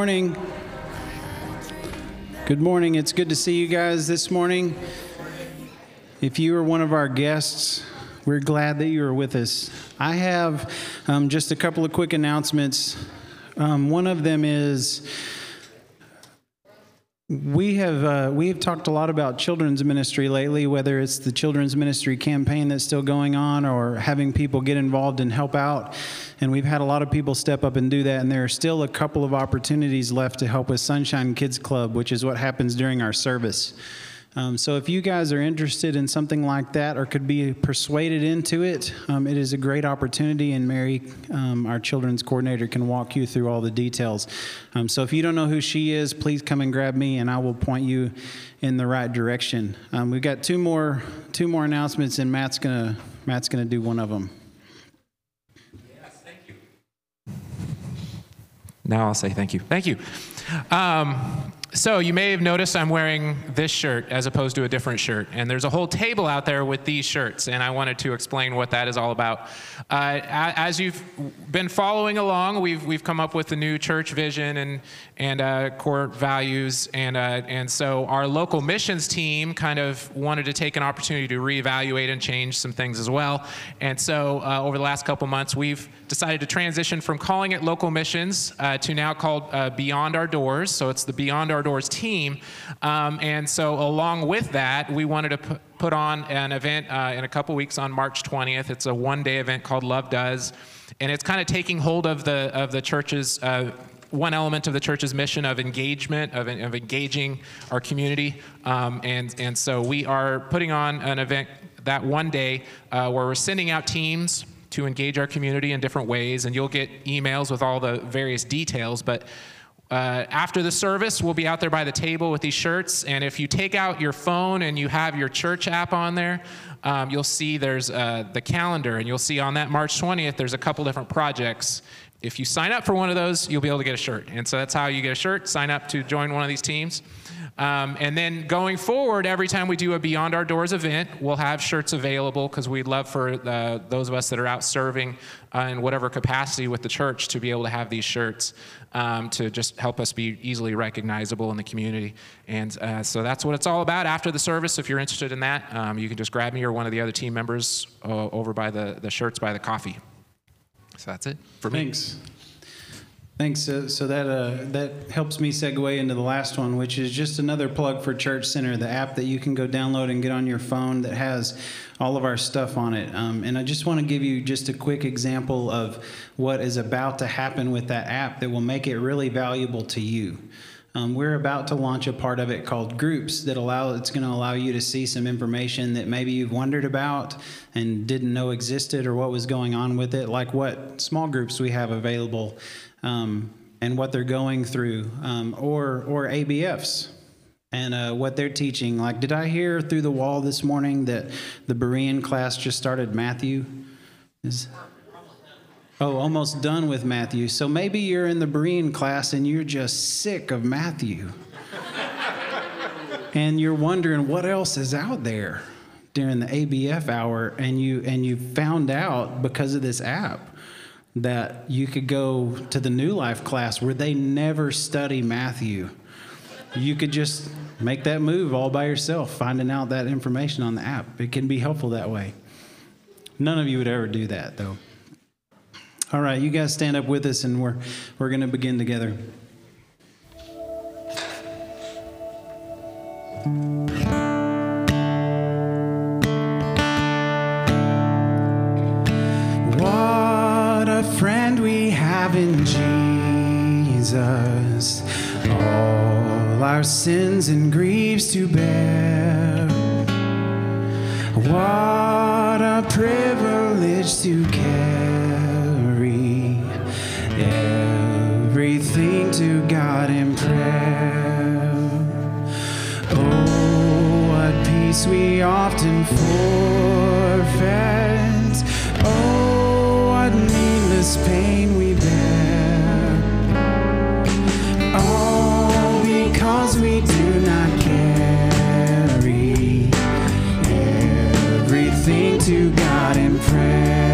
Morning. Good morning. It's good to see you guys this morning. If you are one of our guests, we're glad that you are with us. I have um, just a couple of quick announcements. Um, one of them is we have uh, we have talked a lot about children's ministry lately, whether it's the children's ministry campaign that's still going on or having people get involved and help out. And we've had a lot of people step up and do that. And there are still a couple of opportunities left to help with Sunshine Kids Club, which is what happens during our service. Um, so if you guys are interested in something like that or could be persuaded into it, um, it is a great opportunity, and Mary, um, our children's coordinator, can walk you through all the details. Um, so if you don't know who she is, please come and grab me, and I will point you in the right direction. Um, we've got two more two more announcements, and Matt's gonna Matt's gonna do one of them. Yes, thank you. Now I'll say thank you. Thank you. So you may have noticed I'm wearing this shirt as opposed to a different shirt, and there's a whole table out there with these shirts, and I wanted to explain what that is all about. Uh, as you've been following along, we've we've come up with the new church vision and and uh, core values, and uh, and so our local missions team kind of wanted to take an opportunity to reevaluate and change some things as well, and so uh, over the last couple months, we've decided to transition from calling it local missions uh, to now called uh, Beyond Our Doors. So it's the Beyond Our Doors team. Um, and so, along with that, we wanted to p- put on an event uh, in a couple weeks on March 20th. It's a one day event called Love Does. And it's kind of taking hold of the, of the church's uh, one element of the church's mission of engagement, of, of engaging our community. Um, and, and so we are putting on an event that one day uh, where we're sending out teams to engage our community in different ways, and you'll get emails with all the various details. But uh, after the service, we'll be out there by the table with these shirts. And if you take out your phone and you have your church app on there, um, you'll see there's uh, the calendar, and you'll see on that March 20th, there's a couple different projects. If you sign up for one of those, you'll be able to get a shirt. And so that's how you get a shirt. Sign up to join one of these teams. Um, and then going forward, every time we do a Beyond Our Doors event, we'll have shirts available because we'd love for the, those of us that are out serving uh, in whatever capacity with the church to be able to have these shirts um, to just help us be easily recognizable in the community. And uh, so that's what it's all about. After the service, if you're interested in that, um, you can just grab me or one of the other team members uh, over by the, the shirts by the coffee. So that's it for me. Thanks. Thanks. So, so that uh, that helps me segue into the last one, which is just another plug for Church Center, the app that you can go download and get on your phone that has all of our stuff on it. Um, and I just want to give you just a quick example of what is about to happen with that app that will make it really valuable to you. Um, we're about to launch a part of it called Groups that allow it's going to allow you to see some information that maybe you've wondered about and didn't know existed or what was going on with it, like what small groups we have available um, and what they're going through, um, or or ABFs and uh, what they're teaching. Like, did I hear through the wall this morning that the Berean class just started Matthew? Is Oh, almost done with Matthew. So maybe you're in the Berean class and you're just sick of Matthew. and you're wondering what else is out there during the ABF hour and you and you found out because of this app that you could go to the New Life class where they never study Matthew. You could just make that move all by yourself, finding out that information on the app. It can be helpful that way. None of you would ever do that, though. All right, you guys stand up with us, and we're, we're going to begin together. What a friend we have in Jesus all our sins and griefs to bear. What a privilege to carry everything to God in prayer. Oh, what peace we often forfeit. Oh, what needless pain we bear. All because we do not carry everything to God in prayer.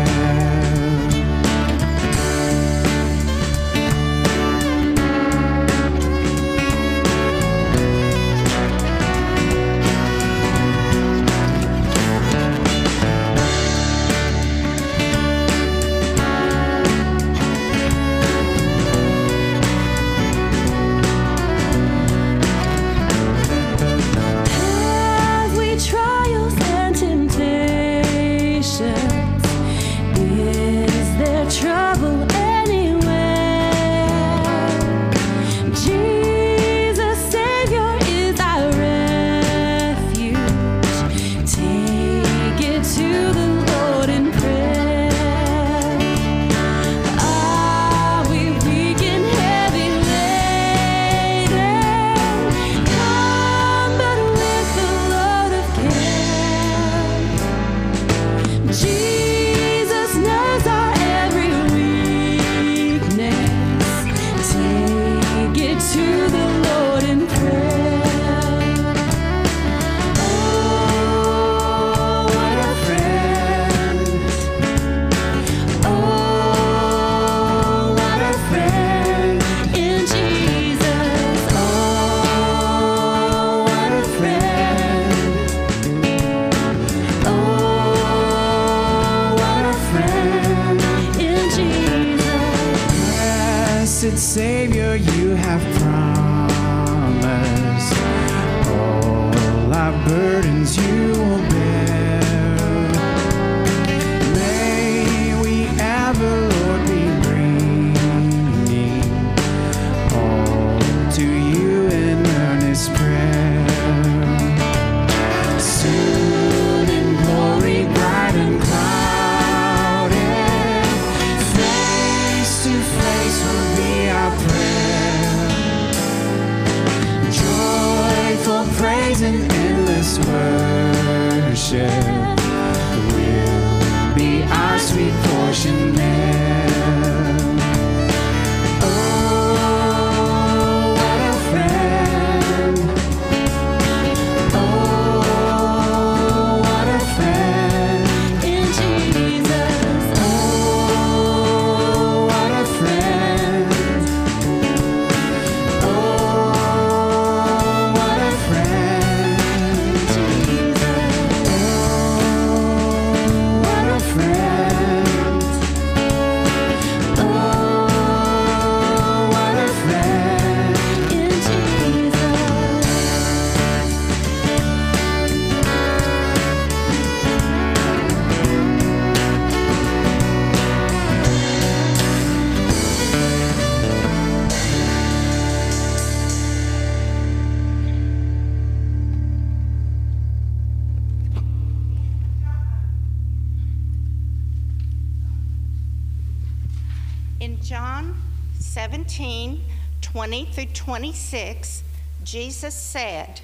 20 through 26, Jesus said,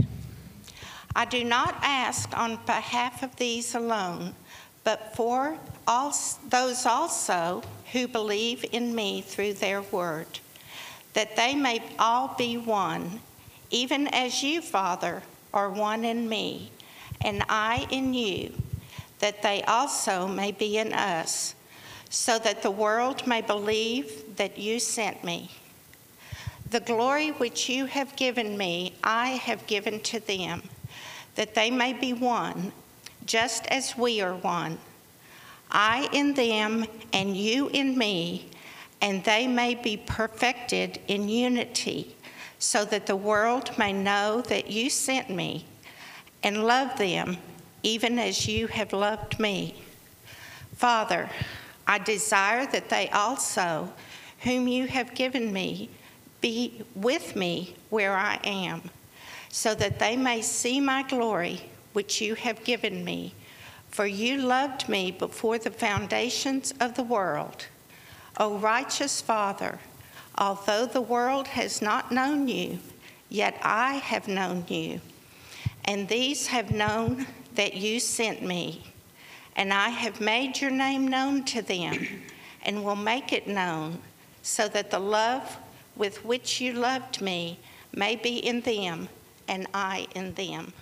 I do not ask on behalf of these alone, but for all, those also who believe in me through their word, that they may all be one, even as you, Father, are one in me, and I in you, that they also may be in us, so that the world may believe that you sent me. The glory which you have given me, I have given to them, that they may be one, just as we are one. I in them, and you in me, and they may be perfected in unity, so that the world may know that you sent me and love them even as you have loved me. Father, I desire that they also, whom you have given me, be with me where I am, so that they may see my glory which you have given me. For you loved me before the foundations of the world. O righteous Father, although the world has not known you, yet I have known you. And these have known that you sent me. And I have made your name known to them, and will make it known, so that the love with which you loved me may be in them, and I in them.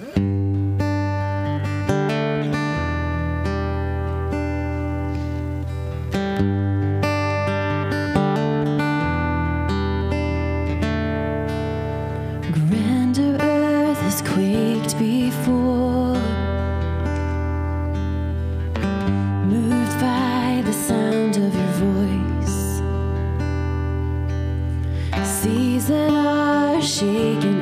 Mm-hmm. shaking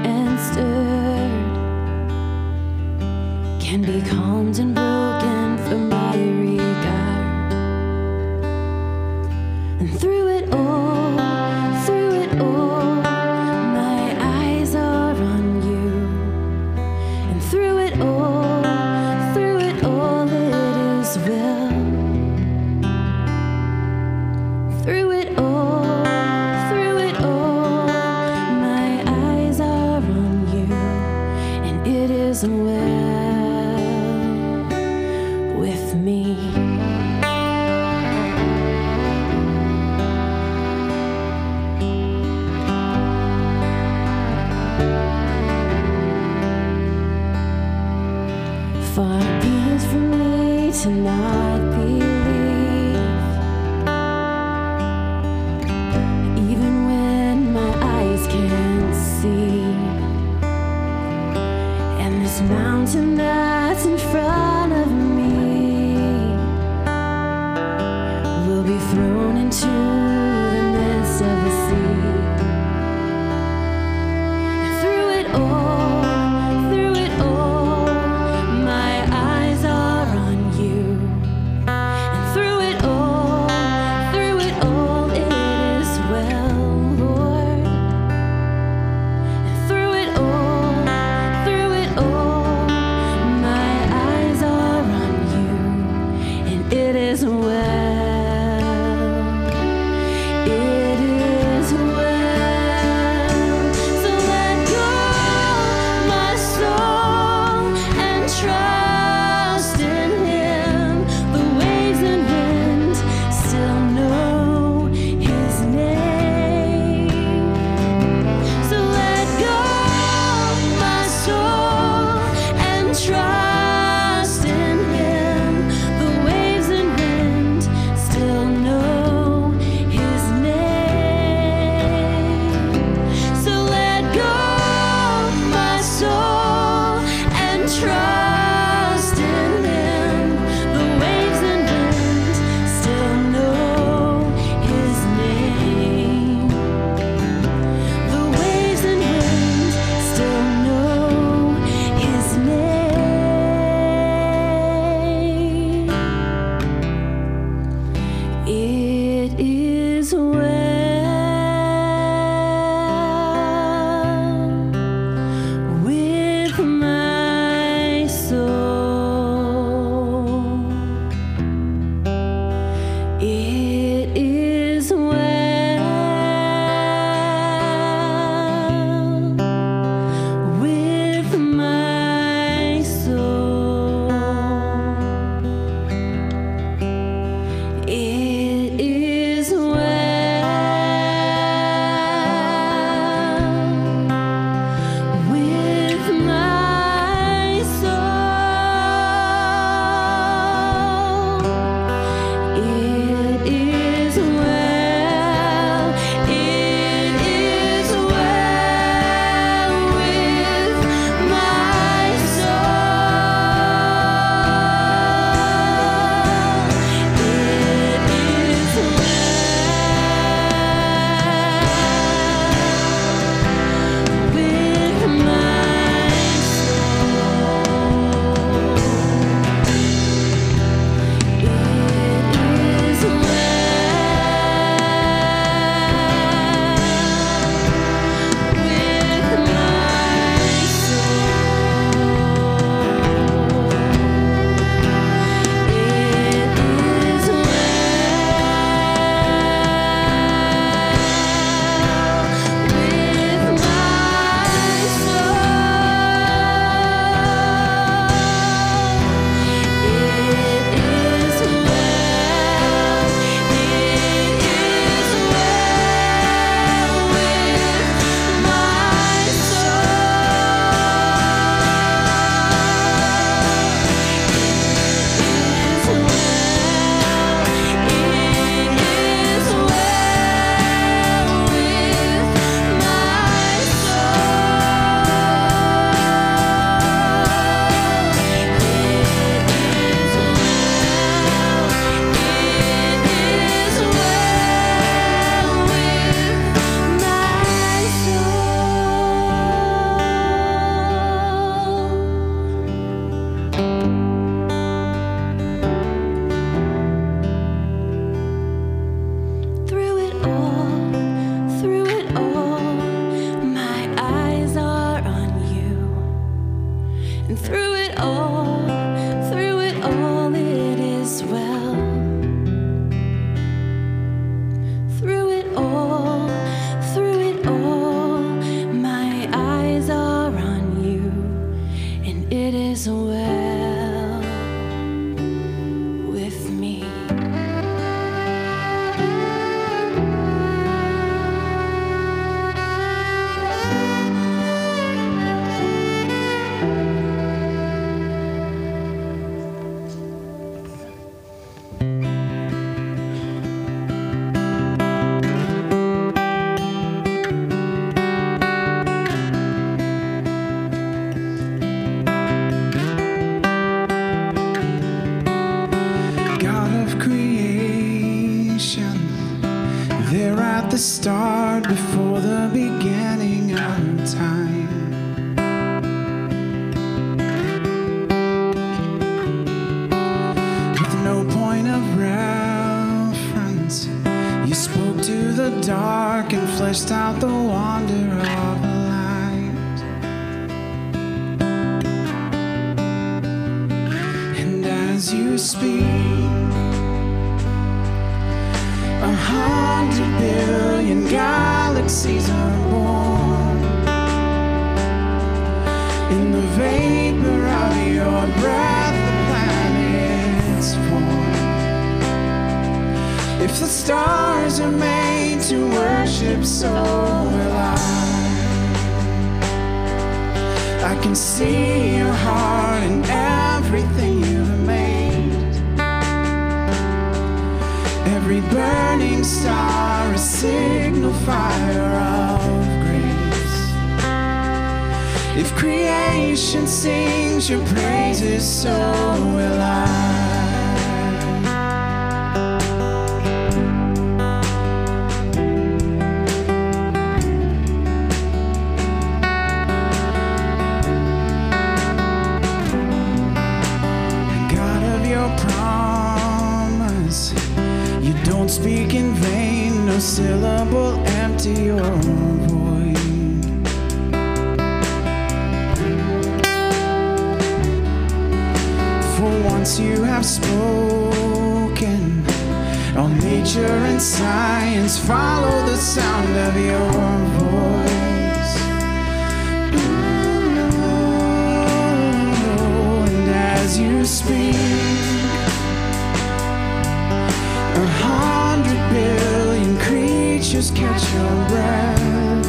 just catch your breath.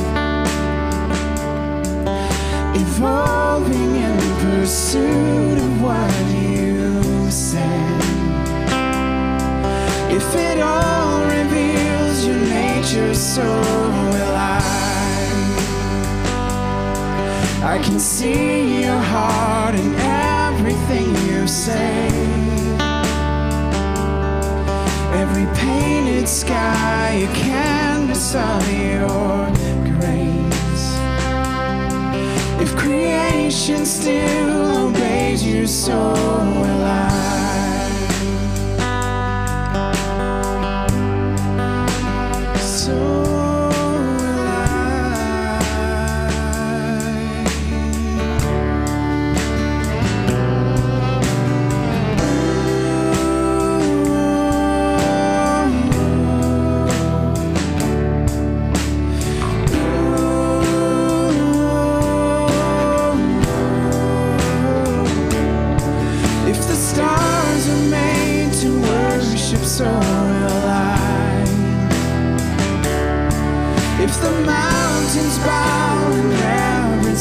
Evolving in the pursuit of what you said. If it all reveals your nature, so will I. I can see your heart in everything you say. Every painted sky you can of your grace. If creation still obeys you, so will I.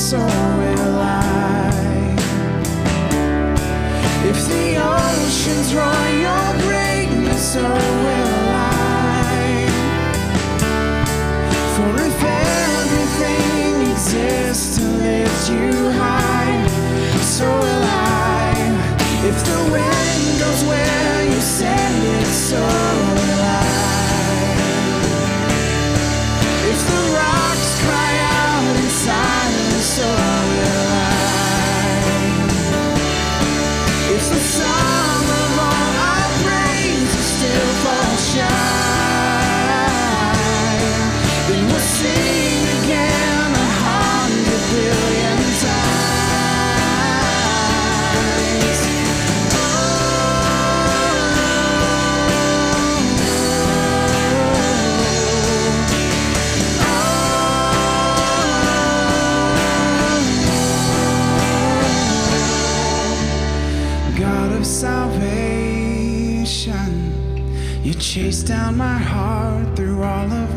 so will I. If the oceans roar your greatness, so will I. For if everything exists to you so will I. If the wind goes where you send it, so chase down my heart through all of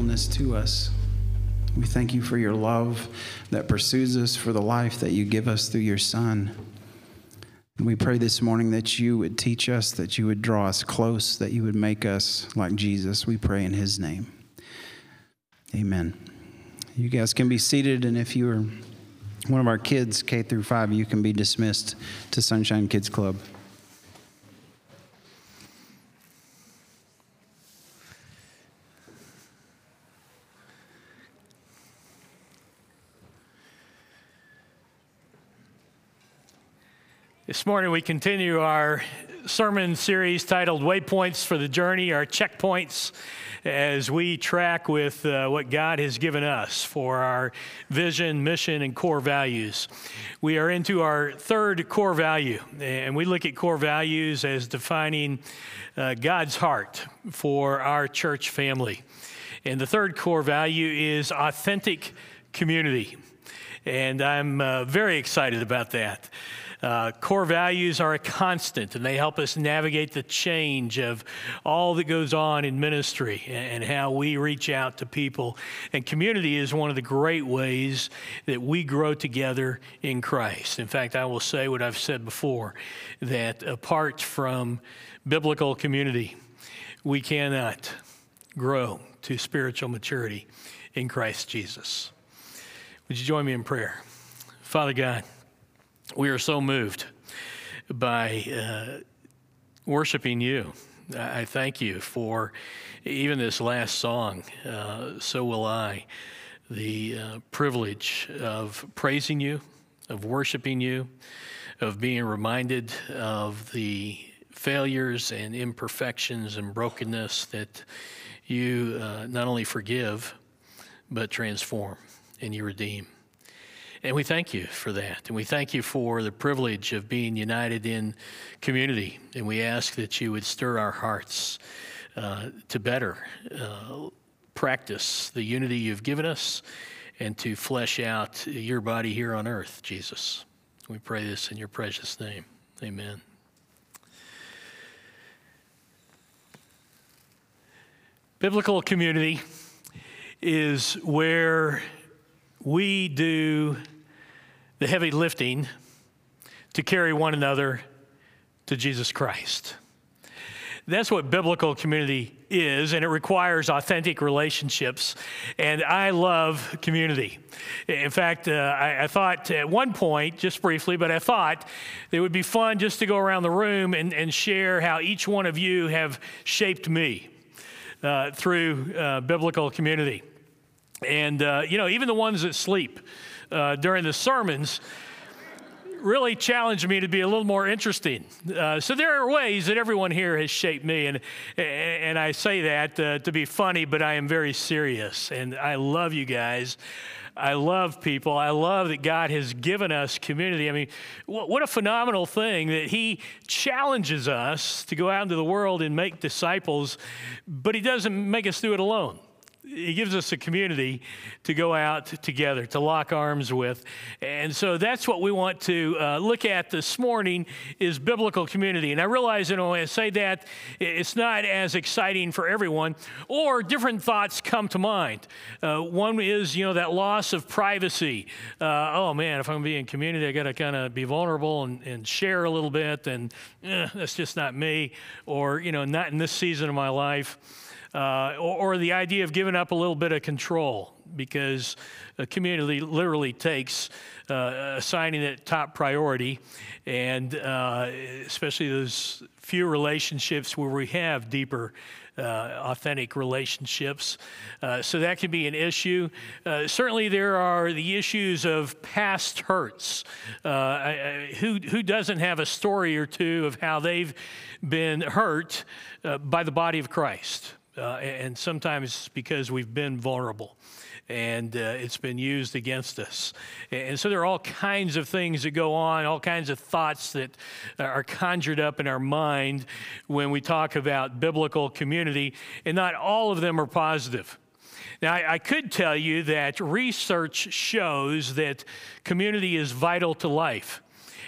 faithfulness to us. We thank you for your love that pursues us, for the life that you give us through your Son. And we pray this morning that you would teach us, that you would draw us close, that you would make us like Jesus. We pray in his name. Amen. You guys can be seated, and if you're one of our kids, K through 5, you can be dismissed to Sunshine Kids Club. This morning, we continue our sermon series titled Waypoints for the Journey, our checkpoints, as we track with uh, what God has given us for our vision, mission, and core values. We are into our third core value, and we look at core values as defining uh, God's heart for our church family. And the third core value is authentic community. And I'm uh, very excited about that. Uh, core values are a constant and they help us navigate the change of all that goes on in ministry and, and how we reach out to people. And community is one of the great ways that we grow together in Christ. In fact, I will say what I've said before that apart from biblical community, we cannot grow to spiritual maturity in Christ Jesus. Would you join me in prayer? Father God, we are so moved by uh, worshiping you. I thank you for even this last song, uh, So Will I, the uh, privilege of praising you, of worshiping you, of being reminded of the failures and imperfections and brokenness that you uh, not only forgive, but transform and you redeem. And we thank you for that. And we thank you for the privilege of being united in community. And we ask that you would stir our hearts uh, to better uh, practice the unity you've given us and to flesh out your body here on earth, Jesus. We pray this in your precious name. Amen. Biblical community is where we do the heavy lifting to carry one another to Jesus Christ. That's what biblical community is, and it requires authentic relationships. And I love community. In fact, uh, I, I, thought at one point, just briefly, but I thought it would be fun just to go around the room and, and share how each one of you have shaped me uh, through uh, biblical community. And, uh, you know, even the ones that sleep uh, during the sermons really challenged me to be a little more interesting. Uh, so there are ways that everyone here has shaped me, and and I say that uh, to be funny, but I am very serious, and I love you guys. I love people. I love that God has given us community. I mean, what a phenomenal thing that He challenges us to go out into the world and make disciples, but He doesn't make us do it alone he gives us a community to go out together, to lock arms with. And so that's what we want to uh, look at this morning is biblical community. And I realize, you know, when I say that, it's not as exciting for everyone, or different thoughts come to mind. Uh, one is, you know, that loss of privacy. Uh, oh man, if I'm going to be in community, I got to kind of be vulnerable and, and, share a little bit, and eh, that's just not me, or, you know, not in this season of my life uh, or, or, the idea of giving up a little bit of control because a community literally takes uh, assigning it top priority, and uh, especially those few relationships where we have deeper. Uh, authentic relationships. Uh, so that can be an issue. Uh, certainly, there are the issues of past hurts. I, I, who, who doesn't have a story or two of how they've been hurt by the body of Christ? Uh, and sometimes because we've been vulnerable and uh, it's been used against us. And so there are all kinds of things that go on, all kinds of thoughts that are conjured up in our mind when we talk about biblical community, and not all of them are positive. Now, I, I could tell you that research shows that community is vital to life.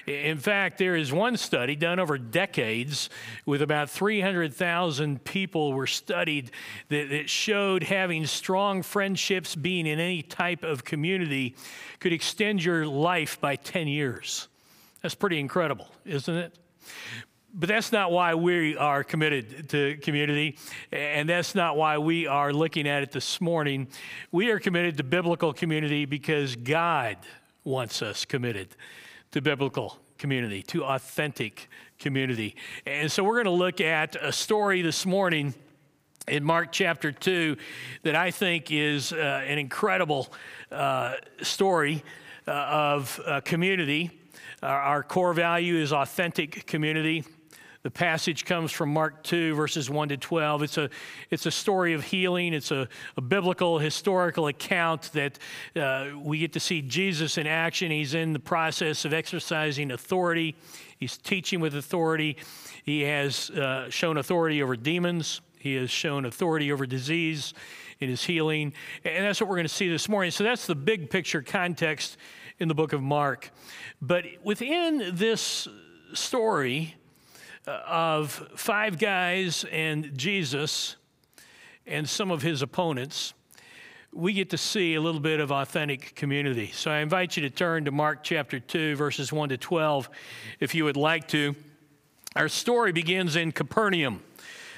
In fact, there is one study done over decades with about 300,000 people were studied that, that showed having strong friendships, being in any type of community, could extend your life by 10 years. That's pretty incredible, isn't it? But that's not why we are committed to community, and that's not why we are looking at it this morning. We are committed to biblical community because God wants us committed to biblical community, to authentic community. And so we're going to look at a story this morning in Mark chapter 2 that I think is uh, an incredible uh, story uh, of community. our core value is authentic community. The passage comes from Mark 2, verses 1 to 12. It's a, it's a story of healing. It's a, a biblical, historical account that uh, we get to see Jesus in action. He's in the process of exercising authority, he's teaching with authority. He has uh, shown authority over demons, he has shown authority over disease in his healing. And that's what we're going to see this morning. So that's the big picture context in the book of Mark. But within this story, of five guys and Jesus and some of his opponents, we get to see a little bit of authentic community. So I invite you to turn to Mark chapter 2, verses 1 to 12, if you would like to. Our story begins in Capernaum.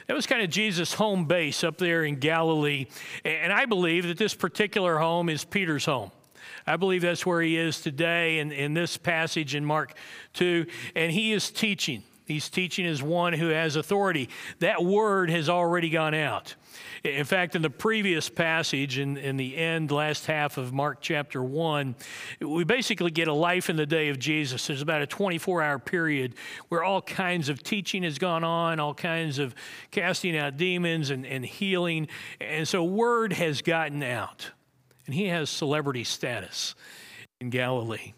That was kind of Jesus' home base up there in Galilee. And I believe that this particular home is Peter's home. I believe that's where he is today in, in this passage in Mark 2. And he is teaching. He's teaching as one who has authority. That word has already gone out. In fact, in the previous passage, in, in the end, last half of Mark chapter 1, we basically get a life in the day of Jesus. There's about a 24 hour period where all kinds of teaching has gone on, all kinds of casting out demons and, and healing. And so, word has gotten out. And he has celebrity status in Galilee.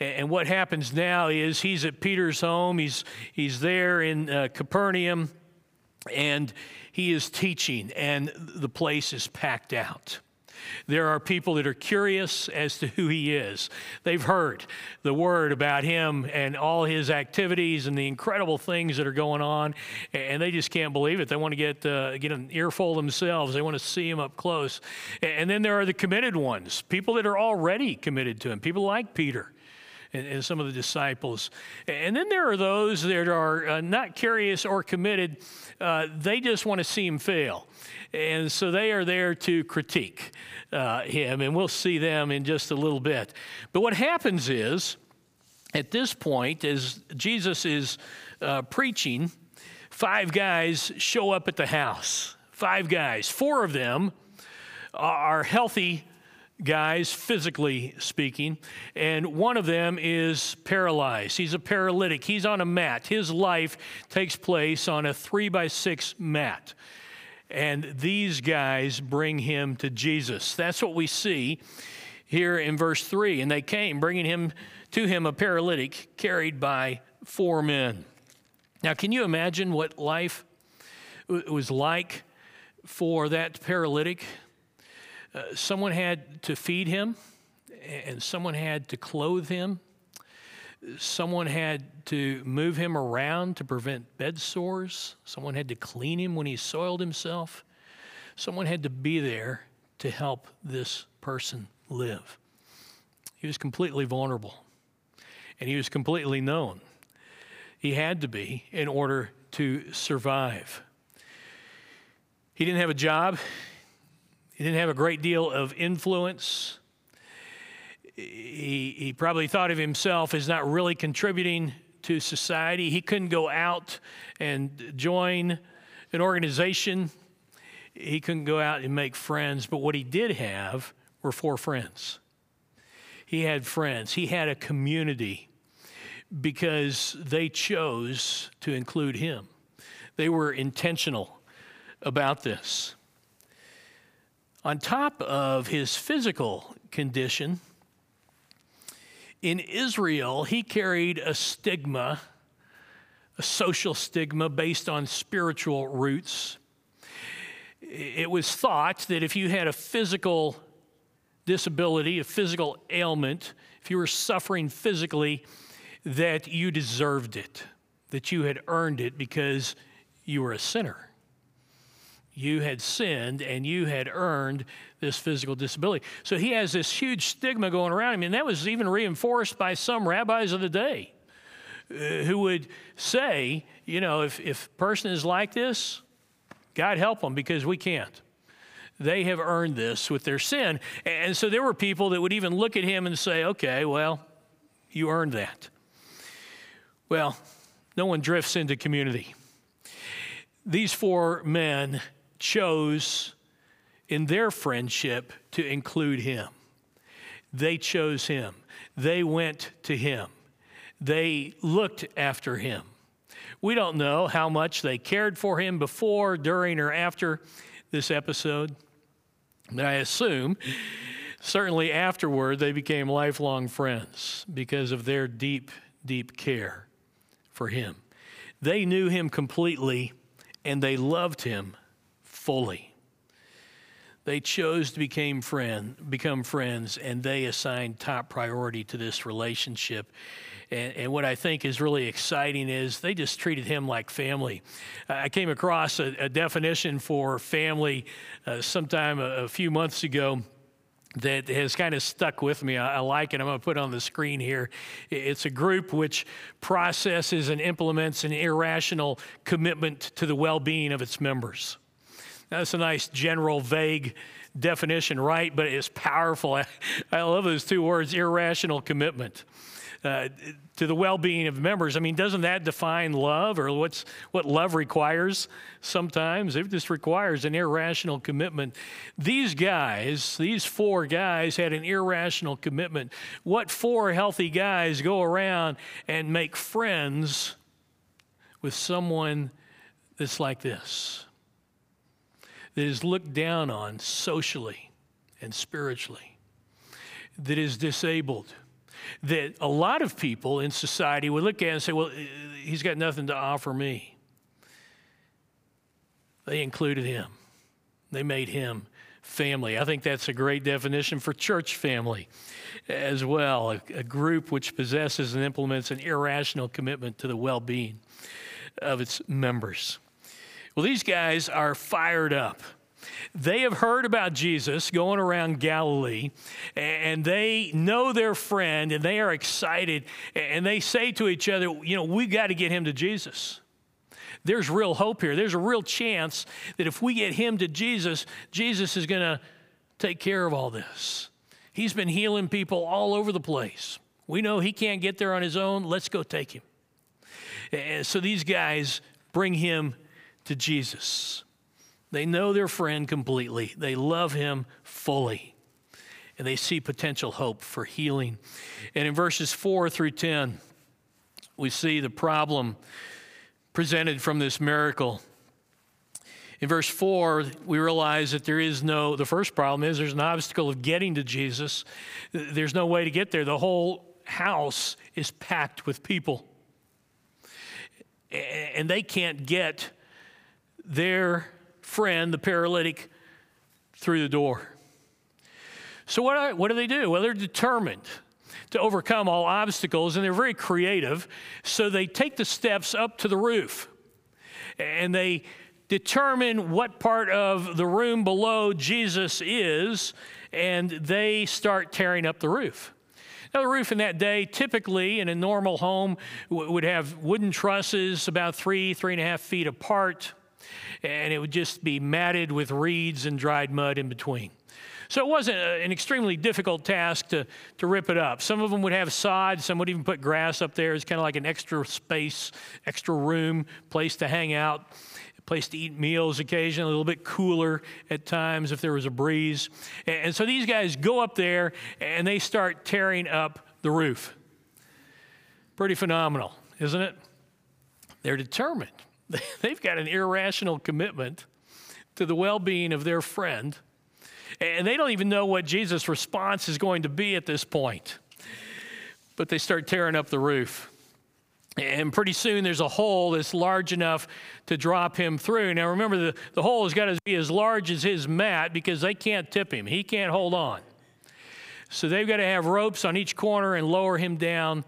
And what happens now is he's at Peter's home, he's, he's there in uh, Capernaum, and he is teaching, and the place is packed out. There are people that are curious as to who he is. They've heard the word about him and all his activities and the incredible things that are going on, and they just can't believe it. They want to get, uh, get an earful themselves, they want to see him up close. And then there are the committed ones, people that are already committed to him, people like Peter and, and some of the disciples. And then there are those that are uh, not curious or committed, uh, they just want to see him fail. And so they are there to critique uh, him, and we'll see them in just a little bit. But what happens is, at this point, as Jesus is uh, preaching, five guys show up at the house. Five guys. Four of them are healthy guys, physically speaking, and one of them is paralyzed. He's a paralytic. He's on a mat. His life takes place on a three by six mat. And these guys bring him to Jesus. That's what we see here in verse 3. And they came, bringing him to him a paralytic carried by four men. Now, can you imagine what life was like for that paralytic? Uh, someone had to feed him, and someone had to clothe him. Someone had to move him around to prevent bed sores. Someone had to clean him when he soiled himself. Someone had to be there to help this person live. He was completely vulnerable and he was completely known. He had to be in order to survive. He didn't have a job, he didn't have a great deal of influence. He, he probably thought of himself as not really contributing to society. He couldn't go out and join an organization. He couldn't go out and make friends. But what he did have were four friends. He had friends, he had a community because they chose to include him. They were intentional about this. On top of his physical condition, in Israel, he carried a stigma, a social stigma based on spiritual roots. It was thought that if you had a physical disability, a physical ailment, if you were suffering physically, that you deserved it, that you had earned it because you were a sinner you had sinned and you had earned this physical disability. So he has this huge stigma going around him, and that was even reinforced by some rabbis of the day uh, who would say, you know, if, if a person is like this, God help them because we can't. They have earned this with their sin. And so there were people that would even look at him and say, okay, well, you earned that. Well, no one drifts into community. These four men chose in their friendship to include him. They chose him. They went to him. They looked after him. We don't know how much they cared for him before, during, or after this episode, but I assume certainly afterward they became lifelong friends because of their deep, deep care for him. They knew him completely and they loved him fully. They chose to become, friend, become friends, and they assigned top priority to this relationship. And, and, what I think is really exciting is they just treated him like family. I came across a, a definition for family uh, sometime a, a, few months ago that has kind of stuck with me. I, like it. I'm going to put it on the screen here. It's a group which processes and implements an irrational commitment to the well being of its members. That's a nice general, vague definition, right? But it's powerful. I, I love those two words irrational commitment. Uh, to the well-being of members. I mean, doesn't that define love, or what's what love requires? Sometimes it just requires an irrational commitment. These guys, these four guys, had an irrational commitment. What four healthy guys go around and make friends with someone that's like this? That is looked down on socially and spiritually, that is disabled, that a lot of people in society would look at and say, well, eh, he's got nothing to offer me. They included him, they made him family. I think that's a great definition for church family as well a, a group which possesses and implements an irrational commitment to the well being of its members. Well, these guys are fired up. They have heard about Jesus going around Galilee, and they know their friend, and they are excited, and they say to each other, You know, we've got to get him to Jesus. There's real hope here. There's a real chance that if we get him to Jesus, Jesus is going to take care of all this. He's been healing people all over the place. We know he can't get there on his own. Let's go take him. And so these guys bring him to Jesus. They know their friend completely, they love him fully, and they see potential hope for healing. And in verses 4 through 10, we see the problem presented from this miracle. In verse 4, we realize that there is no, the first problem is there's an obstacle of getting to Jesus. There's no way to get there. The whole house is packed with people. And they can't get their friend, the paralytic, through the door. So, what, what do they do? Well, they're determined to overcome all obstacles, and they're very creative. So, they take the steps up to the roof and they determine what part of the room below Jesus is, and they start tearing up the roof. Now, the roof in that day, typically in a normal home, would have wooden trusses about three, three and a half feet apart, and it would just be matted with reeds and dried mud in between. So it wasn't an extremely difficult task to, to rip it up. Some of them would have sod, some would even put grass up there. It's kind of like an extra space, extra room, place to hang out, place to eat meals occasionally, a little bit cooler at times if there was a breeze. And so these guys go up there and they start tearing up the roof. Pretty phenomenal, isn't it? They're determined. They've got an irrational commitment to the well being of their friend and they don't even know what Jesus' response is going to be at this point. But they start tearing up the roof. And pretty soon there's a hole that's large enough to drop him through. Now remember, the, the hole has got to be as large as his mat because they can't tip him, he can't hold on. So they've got to have ropes on each corner and lower him down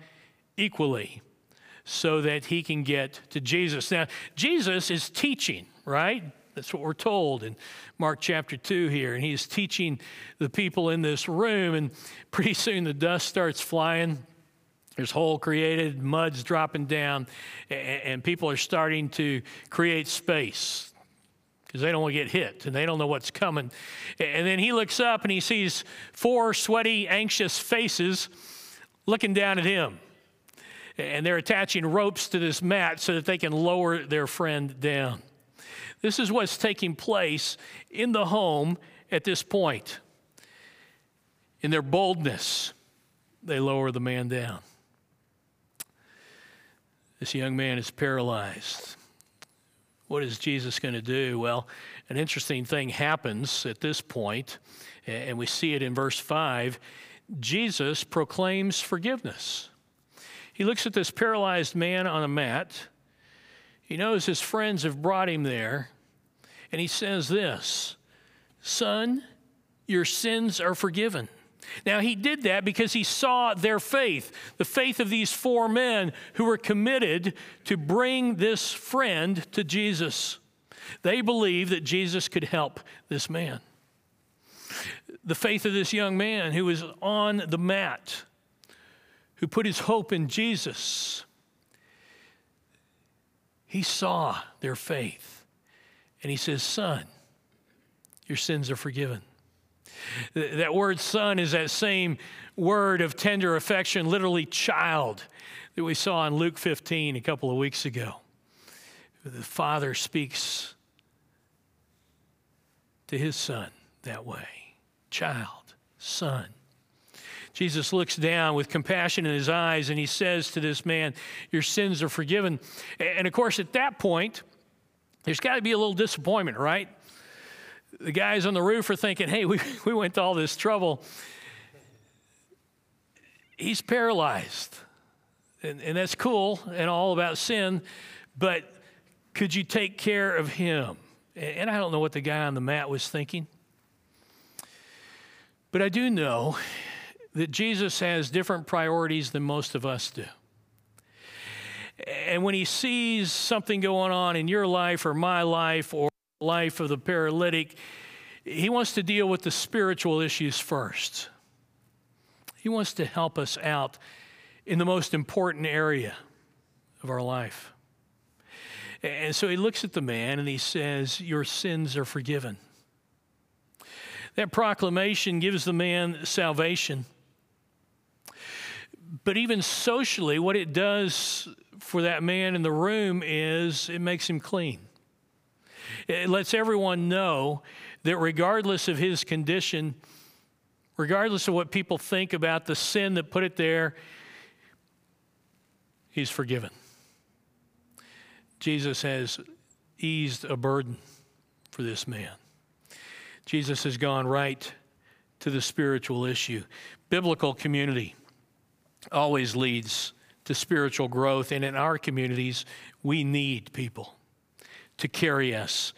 equally so that he can get to Jesus. Now, Jesus is teaching, right? That's what we're told in Mark chapter 2 here. And he's teaching the people in this room, and pretty soon the dust starts flying. There's hole created, mud's dropping down, and people are starting to create space because they don't want to get hit and they don't know what's coming. And then he looks up and he sees four sweaty, anxious faces looking down at him. And they're attaching ropes to this mat so that they can lower their friend down. This is what's taking place in the home at this point. In their boldness, they lower the man down. This young man is paralyzed. What is Jesus going to do? Well, an interesting thing happens at this point, and we see it in verse 5. Jesus proclaims forgiveness. He looks at this paralyzed man on a mat he knows his friends have brought him there, and he says this Son, your sins are forgiven. Now, he did that because he saw their faith, the faith of these four men who were committed to bring this friend to Jesus. They believed that Jesus could help this man. The faith of this young man who was on the mat, who put his hope in Jesus. He saw their faith. And he says, Son, your sins are forgiven. That word son is that same word of tender affection, literally child, that we saw in Luke 15 a couple of weeks ago. The father speaks to his son that way child, son. Jesus looks down with compassion in his eyes and he says to this man, Your sins are forgiven. And of course, at that point, there's got to be a little disappointment, right? The guys on the roof are thinking, Hey, we, we went to all this trouble. He's paralyzed. And, and that's cool and all about sin, but could you take care of him? And I don't know what the guy on the mat was thinking. But I do know that Jesus has different priorities than most of us do. And when he sees something going on in your life or my life or life of the paralytic, he wants to deal with the spiritual issues first. He wants to help us out in the most important area of our life. And so he looks at the man and he says, Your sins are forgiven. That proclamation gives the man salvation. But even socially, what it does for that man in the room is it makes him clean. It lets everyone know that regardless of his condition, regardless of what people think about the sin that put it there, he's forgiven. Jesus has eased a burden for this man. Jesus has gone right to the spiritual issue. Biblical community always leads to spiritual growth. And in our communities, we need people to carry us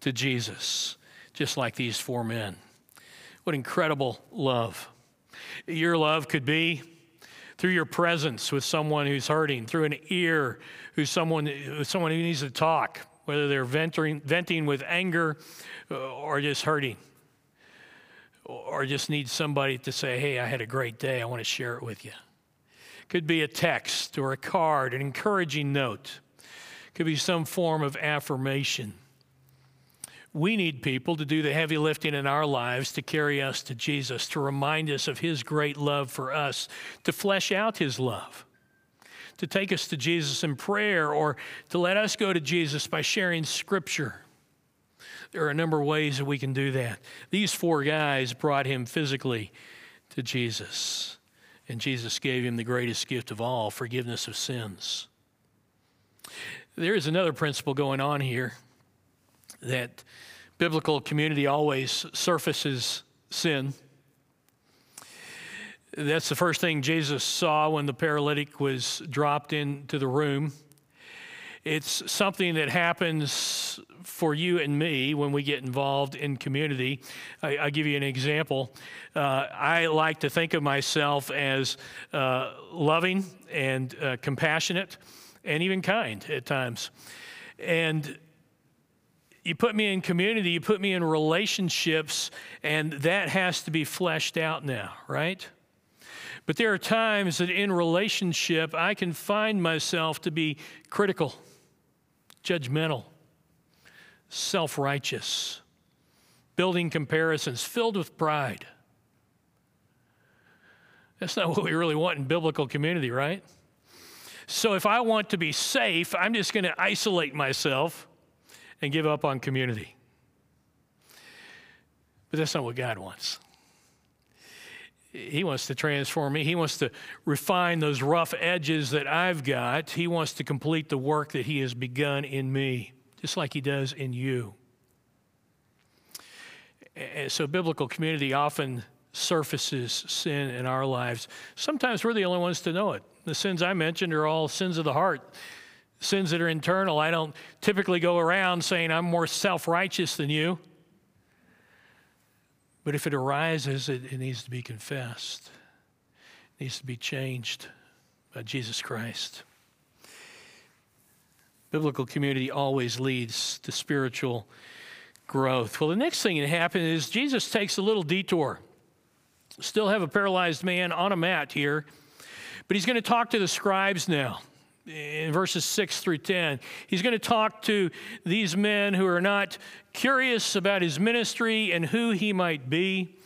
to Jesus, just like these four men. What incredible love. Your love could be through your presence with someone who's hurting, through an ear who's someone, someone who needs to talk, whether they're venting, venting with anger uh, or just hurting, or just need somebody to say, Hey, I had a great day. I want to share it with you. Could be a text or a card, an encouraging note. Could be some form of affirmation. We need people to do the heavy lifting in our lives to carry us to Jesus, to remind us of His great love for us, to flesh out His love, to take us to Jesus in prayer, or to let us go to Jesus by sharing Scripture. There are a number of ways that we can do that. These four guys brought him physically to Jesus, and Jesus gave him the greatest gift of all forgiveness of sins. There is another principle going on here that biblical community always surfaces sin. That's the first thing Jesus saw when the paralytic was dropped into the room. It's something that happens for you and me when we get involved in community. I, will give you an example. Uh, I like to think of myself as uh, loving and uh, compassionate and even kind at times. And you put me in community, you put me in relationships, and that has to be fleshed out now, right? But there are times that in relationship, I can find myself to be critical, judgmental, self righteous, building comparisons, filled with pride. That's not what we really want in biblical community, right? So if I want to be safe, I'm just going to isolate myself and give up on community. But that's not what God wants. He wants to transform me. He wants to refine those rough edges that I've got. He wants to complete the work that He has begun in me, just like He does in you. And so, biblical community often surfaces sin in our lives. Sometimes we're the only ones to know it. The sins I mentioned are all sins of the heart sins that are internal. I don't typically go around saying I'm more self righteous than you. But if it arises, it, it, needs to be confessed, it needs to be changed by Jesus Christ. Biblical community always leads to spiritual growth. Well, the next thing that happens is Jesus takes a little detour. Still have a paralyzed man on a mat here, but he's going to talk to the scribes now in verses 6 through 10. He's going to talk to these men who are not curious about his ministry and who he might be.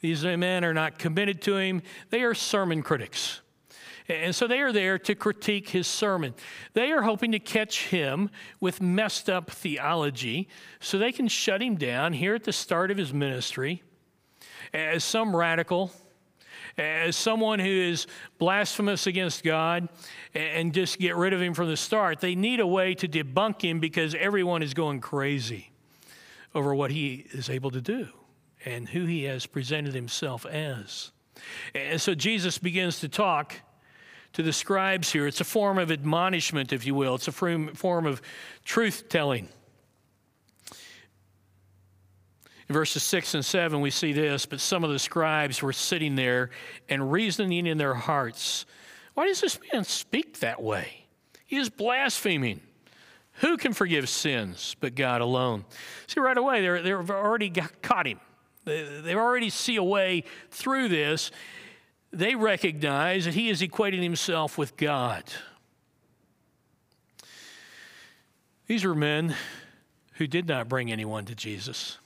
These men are not committed to him, they are sermon critics. And so they are there to critique his sermon. They are hoping to catch him with messed up theology so they can shut him down here at the start of his ministry as some radical as someone who is blasphemous against God and just get rid of him from the start. They need a way to debunk him because everyone is going crazy over what he is able to do and who he has presented himself as. And so Jesus begins to talk to the scribes here. It's a form of admonishment, if you will, it's a form of truth telling. In verses 6 and 7, we see this, but some of the scribes were sitting there and reasoning in their hearts, Why does this man speak that way? He is blaspheming. Who can forgive sins but God alone? See, right away, they're, they've already got, caught him. They, they already see a way through this. They recognize that he is equating himself with God. These were men who did not bring anyone to Jesus.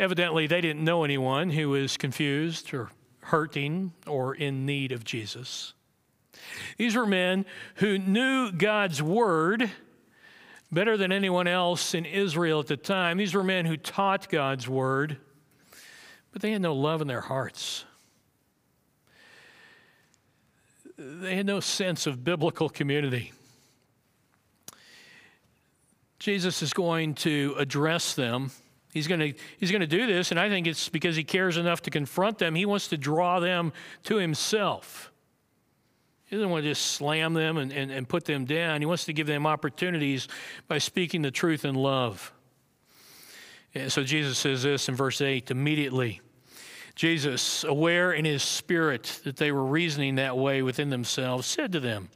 Evidently, they didn't know anyone who was confused or hurting or in need of Jesus. These were men who knew God's word better than anyone else in Israel at the time. These were men who taught God's word, but they had no love in their hearts. They had no sense of biblical community. Jesus is going to address them He's going to he's going to do this, and I think it's because he cares enough to confront them. He wants to draw them to himself. He doesn't want to just slam them and, and, and put them down. He wants to give them opportunities by speaking the truth in love. And so Jesus says this in verse 8 immediately Jesus, aware in his spirit that they were reasoning that way within themselves, said to them,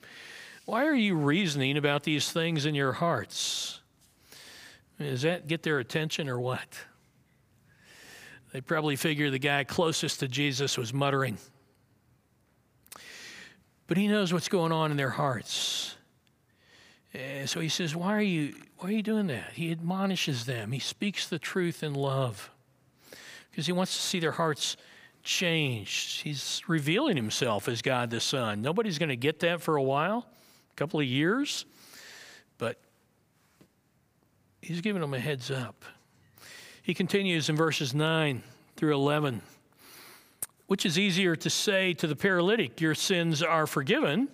Why are you reasoning about these things in your hearts? Does that get their attention or what? They probably figure the guy closest to Jesus was muttering. But he knows what's going on in their hearts. And so he says, Why are you why are you doing that? He admonishes them. He speaks the truth in love. Because he wants to see their hearts changed. He's revealing himself as God the Son. Nobody's going to get that for a while, a couple of years, he's giving them a heads up. He continues in verses 9 through 11. Which is easier to say to the paralytic, Your sins are forgiven,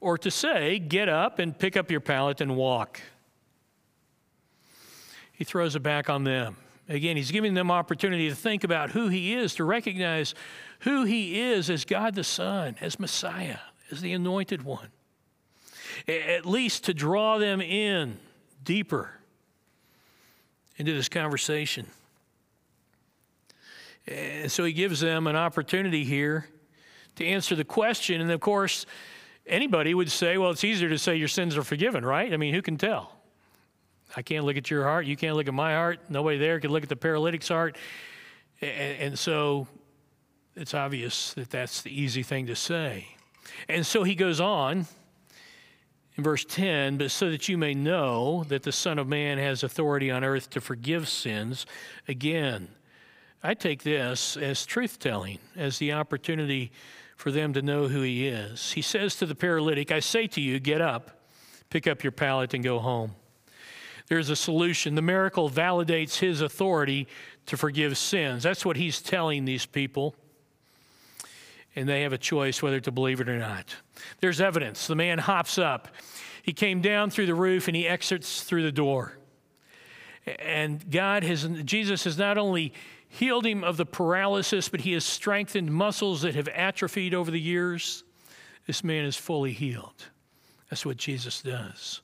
or to say, Get up and pick up your pallet and walk? He throws it back on them. Again, he's giving them opportunity to think about who he is, to recognize who he is as God the Son, as Messiah, as the anointed one. At least to draw them in deeper into this conversation. And so he gives them an opportunity here to answer the question. And of course, anybody would say, well, it's easier to say your sins are forgiven, right? I mean, who can tell? I can't look at your heart. You can't look at my heart. Nobody there can look at the paralytic's heart. And, and so it's obvious that that's the easy thing to say. And so he goes on in verse 10 but so that you may know that the Son of Man has authority on earth to forgive sins. Again, I take this as truth telling, as the opportunity for them to know who he is. He says to the paralytic, I say to you, get up, pick up your pallet, and go home. There's a solution. The miracle validates his authority to forgive sins. That's what he's telling these people. And they have a choice whether to believe it or not. There's evidence. The man hops up. He came down through the roof and he exits through the door. And God has, Jesus has not only healed him of the paralysis, but he has strengthened muscles that have atrophied over the years. This man is fully healed. That's what Jesus does.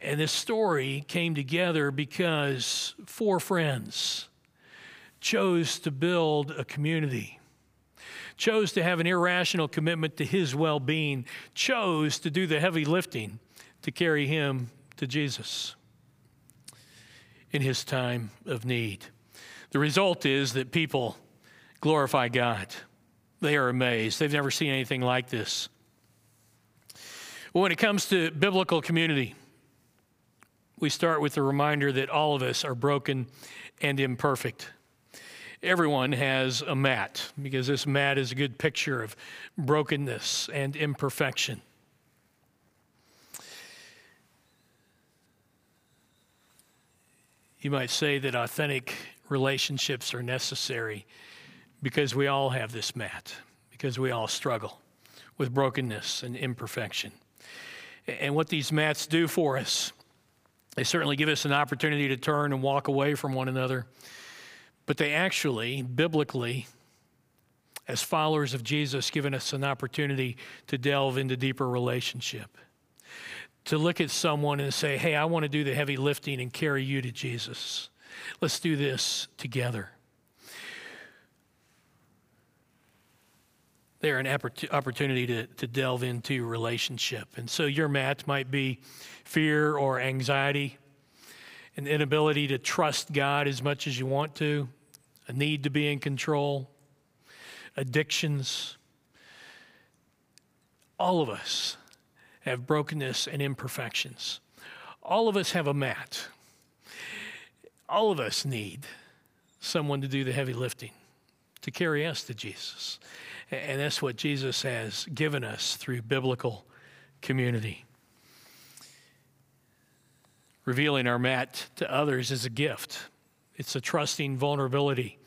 And this story came together because four friends chose to build a community, chose to have an irrational commitment to his well being, chose to do the heavy lifting to carry him to Jesus in his time of need. The result is that people glorify God. They are amazed. They've never seen anything like this. When it comes to biblical community, we start with the reminder that all of us are broken and imperfect. Everyone has a mat because this mat is a good picture of brokenness and imperfection. You might say that authentic relationships are necessary because we all have this mat, because we all struggle with brokenness and imperfection. And what these mats do for us they certainly give us an opportunity to turn and walk away from one another, but they actually, biblically, as followers of Jesus, given us an opportunity to delve into deeper relationship. To look at someone and say, hey, I want to do the heavy lifting and carry you to Jesus. Let's do this together. They're an opportunity to, to delve into relationship. And so your match might be fear or anxiety, an inability to trust God as much as you want to, a need to be in control, addictions. All of us have brokenness and imperfections. All of us have a mat. All of us need someone to do the heavy lifting, to carry us to Jesus. And that's what Jesus has given us through biblical community. Revealing our mat to others is a gift, it's a trusting vulnerability.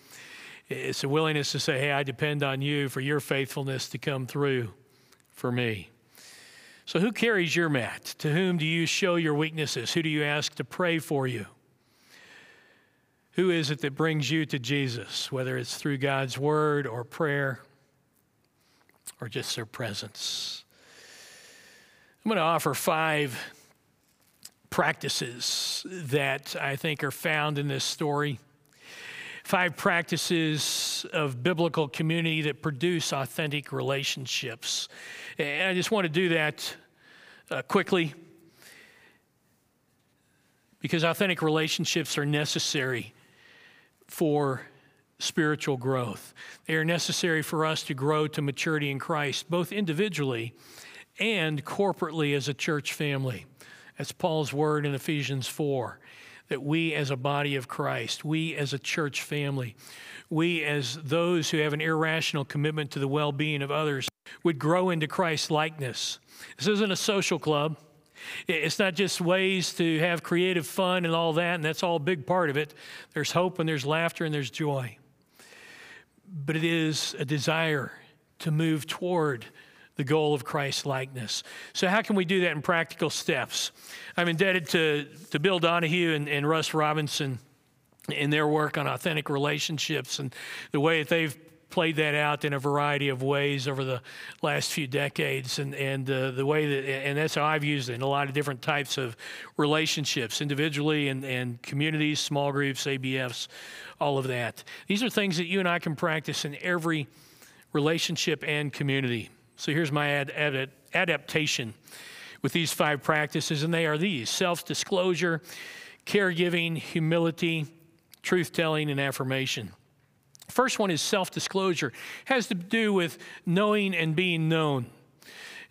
It's a willingness to say, Hey, I depend on you for your faithfulness to come through for me. So, who carries your mat? To whom do you show your weaknesses? Who do you ask to pray for you? Who is it that brings you to Jesus, whether it's through God's word or prayer or just their presence? I'm going to offer five practices that I think are found in this story. Five practices of biblical community that produce authentic relationships. And I just want to do that uh, quickly because authentic relationships are necessary for spiritual growth. They are necessary for us to grow to maturity in Christ, both individually and corporately as a church family. That's Paul's word in Ephesians 4 that we as a body of Christ, we as a church family, we as those who have an irrational commitment to the well being of others would grow into Christ likeness. This isn't a social club. It's not just ways to have creative fun and all that, and that's all a big part of it. There's hope and there's laughter and there's joy. But it is a desire to move toward the goal of Christ likeness. So, how can we do that in practical steps? I'm indebted to, to Bill Donahue and, and Russ Robinson in their work on authentic relationships and the way that they've played that out in a variety of ways over the last few decades and, and uh, the way that and that's how i've used it in a lot of different types of relationships individually and, and communities small groups abfs all of that these are things that you and i can practice in every relationship and community so here's my ad, ad, adaptation with these five practices and they are these self-disclosure caregiving humility truth-telling and affirmation First one is self disclosure, has to do with knowing and being known.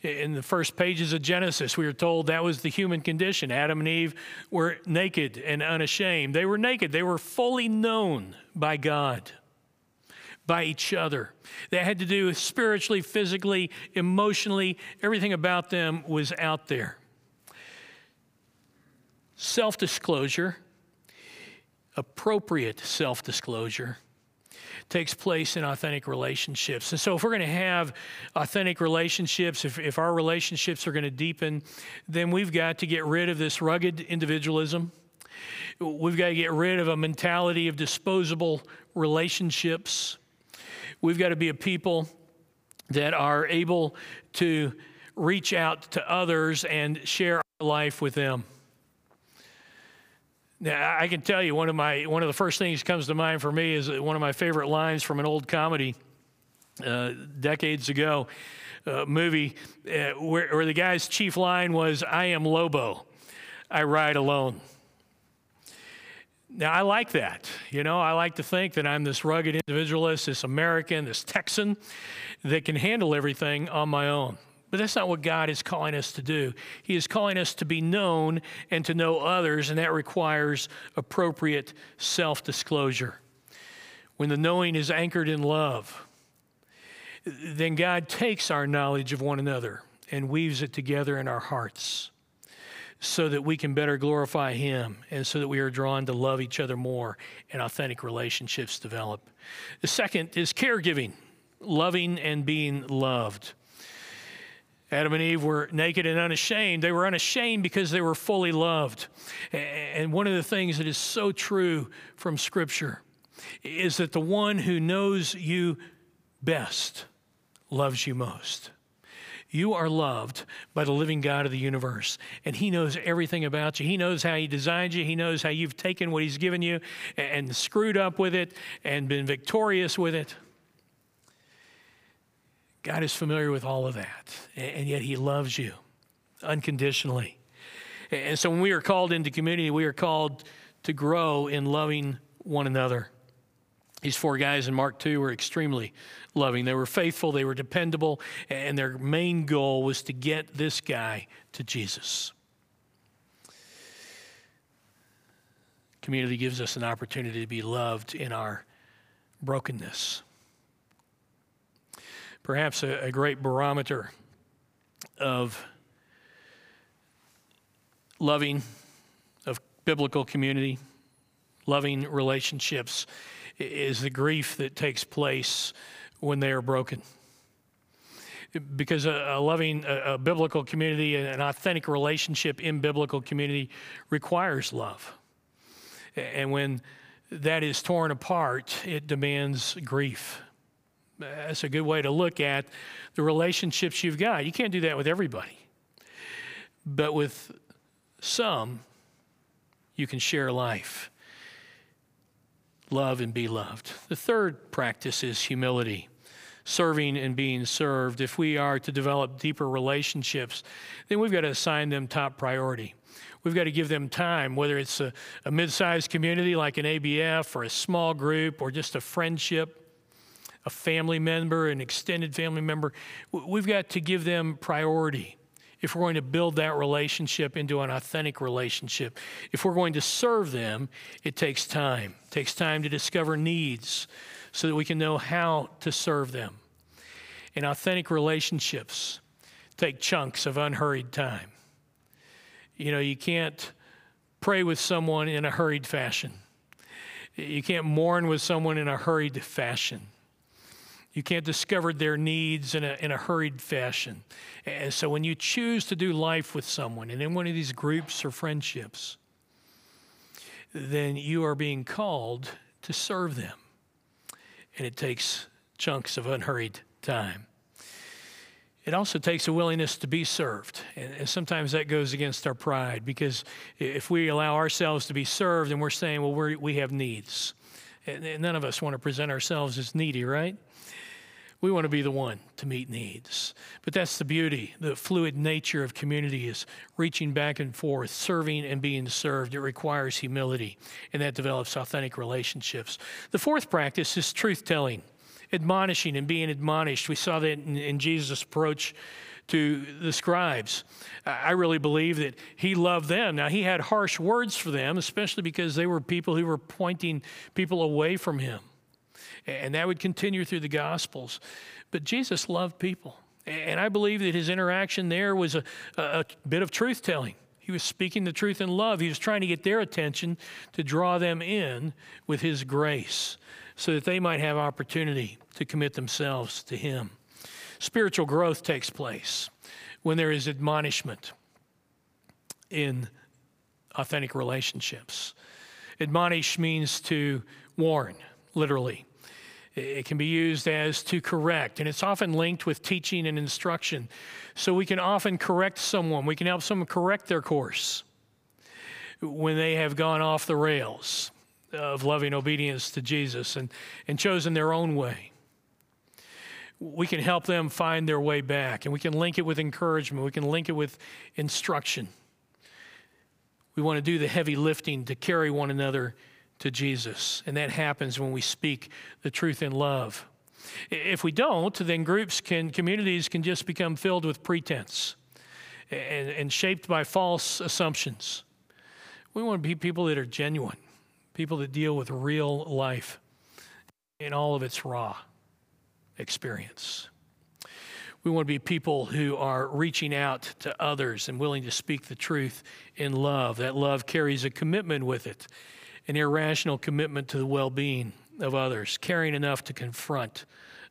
In the first pages of Genesis, we are told that was the human condition. Adam and Eve were naked and unashamed. They were naked, they were fully known by God, by each other. That had to do with spiritually, physically, emotionally, everything about them was out there. Self disclosure, appropriate self disclosure takes place in authentic relationships. And so, if we're going to have authentic relationships, if, if our relationships are going to deepen, then we've got to get rid of this rugged individualism. We've got to get rid of a mentality of disposable relationships. We've got to be a people that are able to reach out to others and share our life with them. Now, I can tell you one of my one of the first things that comes to mind for me is one of my favorite lines from an old comedy uh, decades ago uh, movie uh, where, where the guy's chief line was, "I am Lobo, I ride alone." Now, I like that. You know, I like to think that I'm this rugged individualist, this American, this Texan that can handle everything on my own. But that's not what God is calling us to do. He is calling us to be known and to know others, and that requires appropriate self disclosure. When the knowing is anchored in love, then God takes our knowledge of one another and weaves it together in our hearts so that we can better glorify Him and so that we are drawn to love each other more and authentic relationships develop. The second is caregiving, loving and being loved. Adam and Eve were naked and unashamed. They were unashamed because they were fully loved. And one of the things that is so true from Scripture is that the one who knows you best loves you most. You are loved by the living God of the universe, and He knows everything about you. He knows how He designed you, He knows how you've taken what He's given you and screwed up with it and been victorious with it. God is familiar with all of that, and yet He loves you unconditionally. And so when we are called into community, we are called to grow in loving one another. These four guys in Mark 2 were extremely loving. They were faithful, they were dependable, and their main goal was to get this guy to Jesus. Community gives us an opportunity to be loved in our brokenness perhaps a, a great barometer of loving, of biblical community, loving relationships is the grief that takes place when they are broken. Because a, a loving, a, a, biblical community, an authentic relationship in biblical community requires love. And when that is torn apart, it demands grief that's a good way to look at the relationships you've got. You can't do that with everybody, but with some, you can share life. Love and be loved. The third practice is humility, serving and being served. If we are to develop deeper relationships, then we've got to assign them top priority. We've got to give them time, whether it's a, a mid sized community like an ABF or a small group or just a friendship, a family member, an extended family member. We've got to give them priority if we're going to build that relationship into an authentic relationship. If we're going to serve them, it takes time. It takes time to discover needs so that we can know how to serve them. And authentic relationships take chunks of unhurried time. You know, you can't pray with someone in a hurried fashion. You can't mourn with someone in a hurried fashion. You can't discover their needs in a, in a hurried fashion. And so when you choose to do life with someone and in one of these groups or friendships, then you are being called to serve them. And it takes chunks of unhurried time. It also takes a willingness to be served. And, sometimes that goes against our pride because if we allow ourselves to be served and we're saying, well, we we have needs. And none of us want to present ourselves as needy, right? We want to be the one to meet needs. But that's the beauty. The fluid nature of community is reaching back and forth, serving and being served. It requires humility, and that develops authentic relationships. The fourth practice is truth telling admonishing and being admonished. We saw that in, in Jesus' approach to the scribes. I really believe that he loved them. Now, he had harsh words for them, especially because they were people who were pointing people away from him. And that would continue through the Gospels. But Jesus loved people. And I believe that his interaction there was a, a bit of truth telling. He was speaking the truth in love. He was trying to get their attention to draw them in with his grace so that they might have opportunity to commit themselves to Him. Spiritual growth takes place when there is admonishment in authentic relationships. Admonish means to warn, literally. It can be used as to correct, and it's often linked with teaching and instruction. So we can often correct someone, we can help someone correct their course when they have gone off the rails of loving obedience to Jesus and, and chosen their own way. We can help them find their way back, and we can link it with encouragement, we can link it with instruction. We want to do the heavy lifting to carry one another to Jesus, and that happens when we speak the truth in love. If we don't, then groups can, communities can just become filled with pretense and, and shaped by false assumptions. We want to be people that are genuine people that deal with real life in all of its raw experience. We want to be people who are reaching out to others and willing to speak the truth in love. That love carries a commitment with it, an irrational commitment to the well being of others, caring enough to confront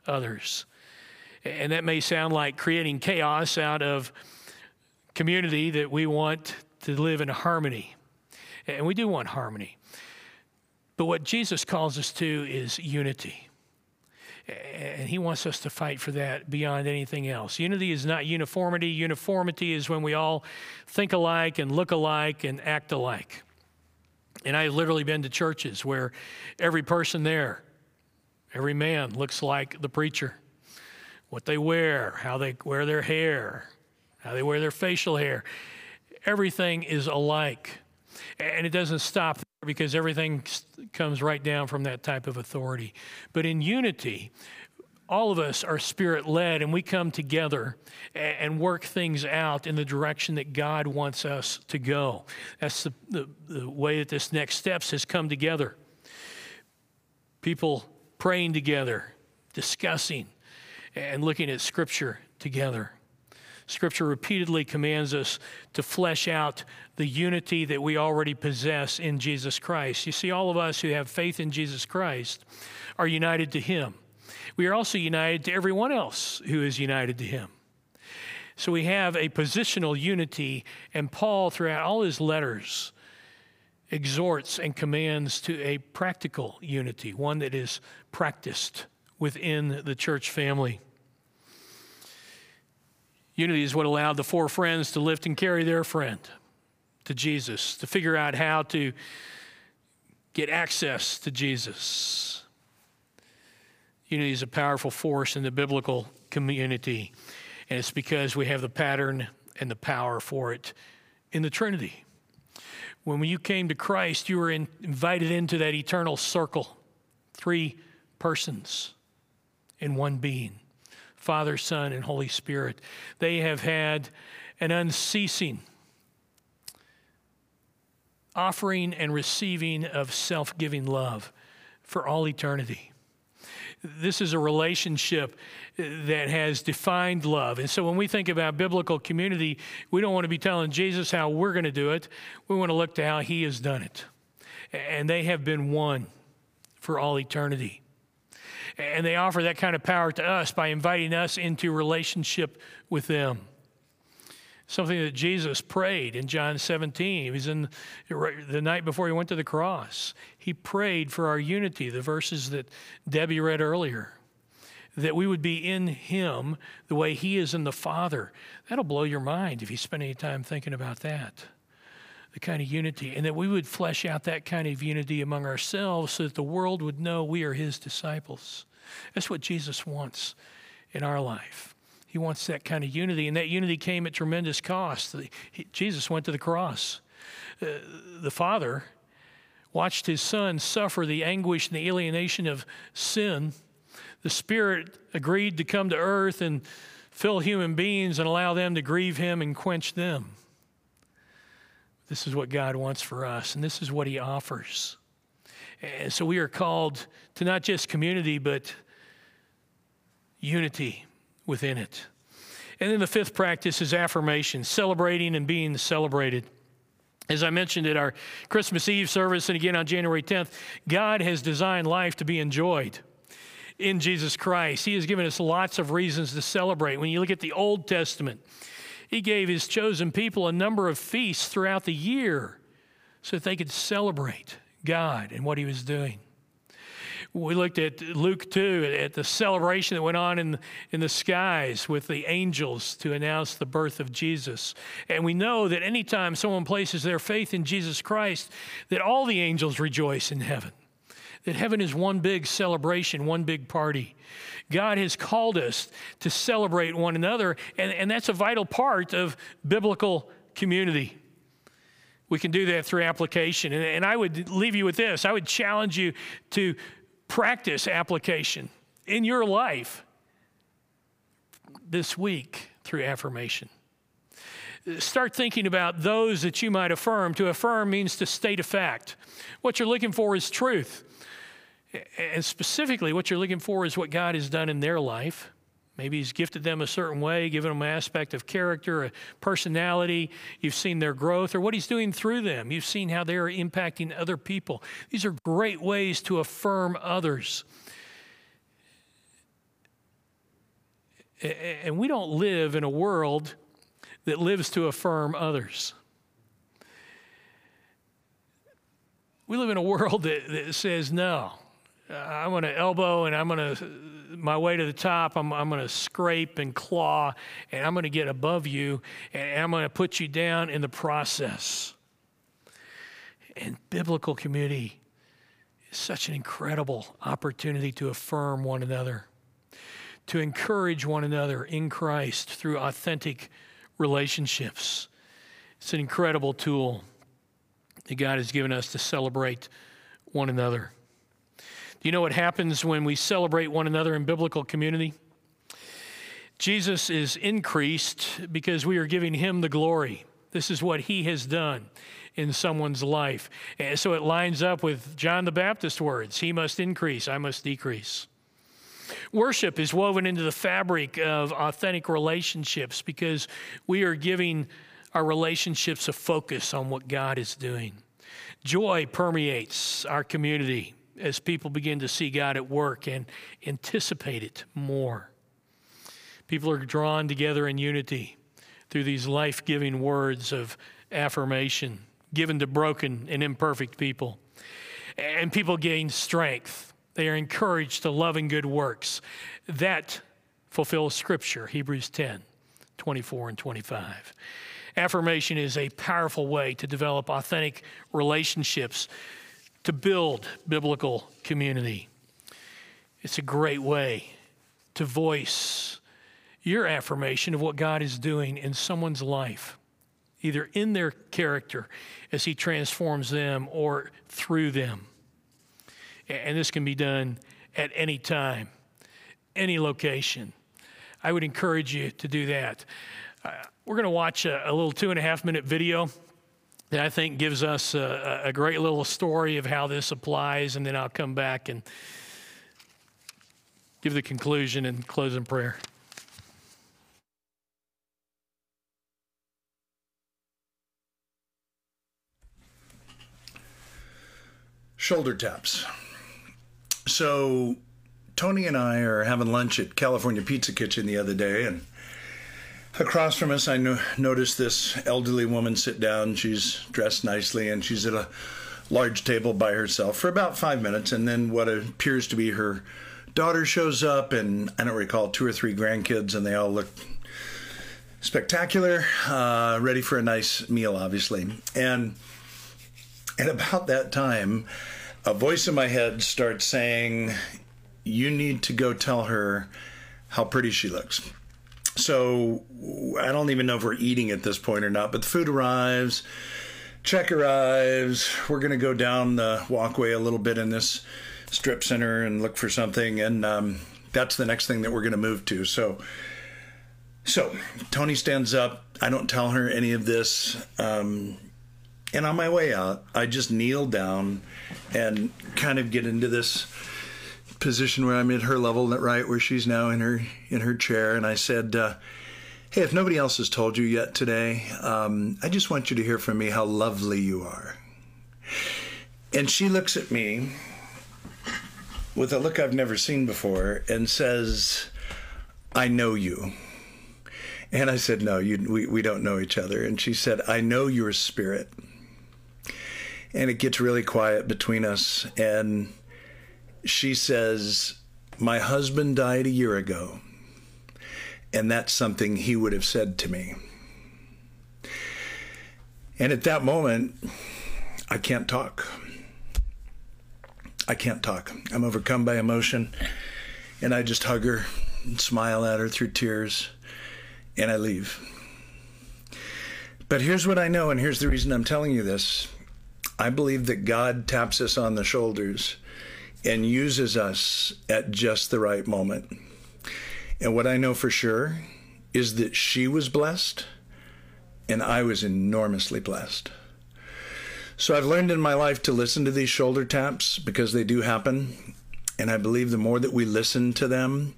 others. And that may sound like creating chaos out of community that we want to live in harmony. And we do want harmony. But what Jesus calls us to is unity. And he wants us to fight for that beyond anything else. Unity is not uniformity. Uniformity is when we all think alike and look alike and act alike. And I've literally been to churches where every person there, every man looks like the preacher. What they wear, how they wear their hair, how they wear their facial hair. Everything is alike. And it doesn't stop there because everything comes right down from that type of authority. But in unity, all of us are spirit led and we come together and work things out in the direction that God wants us to go. That's the, the, the, way that this next steps has come together. People praying together, discussing, and looking at scripture together. Scripture repeatedly commands us to flesh out the unity that we already possess in Jesus Christ. You see, all of us who have faith in Jesus Christ are united to Him. We are also united to everyone else who is united to Him. So we have a positional unity, and Paul, throughout all his letters, exhorts and commands to a practical unity, one that is practiced within the church family. Unity is what allowed the four friends to lift and carry their friend to Jesus, to figure out how to get access to Jesus. Unity is a powerful force in the biblical community, and it's because we have the pattern and the power for it in the Trinity. When you came to Christ, you were in, invited into that eternal circle three persons in one being Father, Son, and Holy Spirit. They have had an unceasing offering and receiving of self giving love for all eternity. This is a relationship uh, that has defined love. And so when we think about biblical community, we don't want to be telling Jesus how we're going to do it. We want to look to how he has done it. And they have been one for all eternity. And they offer that kind of power to us by inviting us into relationship with them something that Jesus prayed in John 17. He was in the night before he went to the cross. He prayed for our unity, the verses that Debbie read earlier, that we would be in him the way he is in the Father. That'll blow your mind if you spend any time thinking about that. The kind of unity, and that we would flesh out that kind of unity among ourselves so that the world would know we are his disciples. That's what Jesus wants in our life. He wants that kind of unity, and that unity came at tremendous cost. He, Jesus went to the cross. Uh, the Father watched his Son suffer the anguish and the alienation of sin. The Spirit agreed to come to earth and fill human beings and allow them to grieve him and quench them. This is what God wants for us, and this is what he offers. And so we are called to not just community, but unity within it. And then the fifth practice is affirmation, celebrating and being celebrated. As I mentioned at our Christmas Eve service and again on January 10th, God has designed life to be enjoyed in Jesus Christ. He has given us lots of reasons to celebrate. When you look at the Old Testament, He gave His chosen people a number of feasts throughout the year so that they could celebrate God and what He was doing we looked at Luke 2, at the celebration that went on in, in the skies with the angels to announce the birth of Jesus. And we know that anytime someone places their faith in Jesus Christ, that all the angels rejoice in heaven. That heaven is one big celebration, one big party. God has called us to celebrate one another, and, and that's a vital part of biblical community. We can do that through application. And, and I would leave you with this I would challenge you to practice application in your life this week through affirmation. Start thinking about those that you might affirm. To affirm means to state a fact. What you're looking for is truth. And specifically, what you're looking for is what God has done in their life. Maybe He's gifted them a certain way, given them an aspect of character, a personality. You've seen their growth, or what He's doing through them. You've seen how they are impacting other people. These are great ways to affirm others. And we don't live in a world that lives to affirm others. We live in a world that, that says, no, I'm going to elbow and I'm going to, my way to the top, I'm, I'm going to scrape and claw and I'm going to get above you and I'm going to put you down in the process. And biblical community is such an incredible opportunity to affirm one another, to encourage one another in Christ through authentic relationships. It's an incredible tool that God has given us to celebrate one another. Do you know what happens when we celebrate one another in biblical community? Jesus is increased because we are giving him the glory. This is what he has done in someone's life. And so it lines up with John the Baptist's words He must increase, I must decrease. Worship is woven into the fabric of authentic relationships because we are giving our relationships a focus on what God is doing. Joy permeates our community as people begin to see God at work and anticipate it more. People are drawn together in unity through these life giving words of affirmation given to broken and imperfect people. And people gain strength. They are encouraged to love and good works. That fulfills Scripture, Hebrews 10 24 and 25. Affirmation is a powerful way to develop authentic relationships to build biblical community. It's a great way to voice your affirmation of what God is doing in someone's life, either in their character as He transforms them or through them. And this can be done at any time, any location. I would encourage you to do that. Uh, we're going to watch a, a, little two and a half minute video that I think gives us a, a great little story of how this applies, and then I'll come back and give the conclusion and close in prayer. Shoulder taps. So, Tony and I are having lunch at California Pizza Kitchen the other day, and across from us, I no- noticed this elderly woman sit down. She's dressed nicely, and she's at a large table by herself for about five minutes, and then what appears to be her daughter shows up, and I don't recall two or three grandkids, and they all look spectacular, uh, ready for a nice meal, obviously. And at about that time, a voice in my head starts saying, You need to go tell her how pretty she looks. So I don't even know if we're eating at this point or not, but the food arrives, check arrives. We're going to go down the walkway a little bit in this strip center and look for something. And um, that's the next thing that we're going to move to. So, so Tony stands up. I don't tell her any of this. Um, and on my way out, I just kneel down and kind of get into this position where I'm at her level, right where she's now in her in her chair. And I said, uh, "Hey, if nobody else has told you yet today, um, I just want you to hear from me how lovely you are." And she looks at me with a look I've never seen before and says, "I know you." And I said, "No, you, we we don't know each other." And she said, "I know your spirit." and it gets really quiet between us. And she says, My husband died a year ago, and that's something he would have said to me. And at that moment, I can't talk. I can't talk. I'm overcome by emotion, and I just hug her and smile at her through tears, and I leave. But here's what I know, and here's the reason I'm telling you this I believe that God taps us on the shoulders and uses us at just the right moment. And what I know for sure is that she was blessed and I was enormously blessed. So I've learned in my life to listen to these shoulder taps because they do happen. And I believe the more that we listen to them,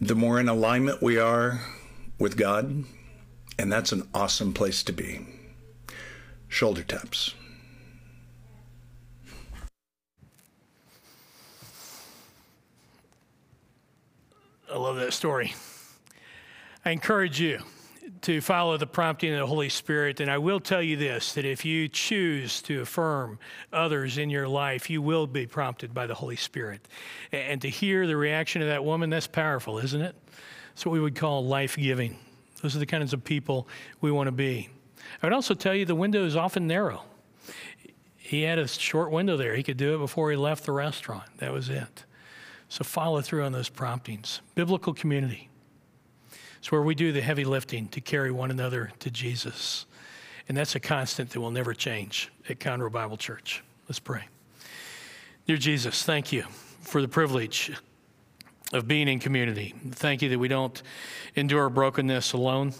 the more in alignment we are with God. And that's an awesome place to be. Shoulder taps. I love that story. I encourage you to follow the prompting of the Holy Spirit. And I will tell you this that if you choose to affirm others in your life, you will be prompted by the Holy Spirit. And to hear the reaction of that woman, that's powerful, isn't it? That's what we would call life giving. Those are the kinds of people we want to be. I would also tell you the window is often narrow. He had a short window there. He could do it before he left the restaurant. That was it. So follow through on those promptings. Biblical community. It's where we do the heavy lifting to carry one another to Jesus. And that's a constant that will never change at Conroe Bible Church. Let's pray. Dear Jesus, thank you for the privilege of being in community. Thank you that we don't endure brokenness alone.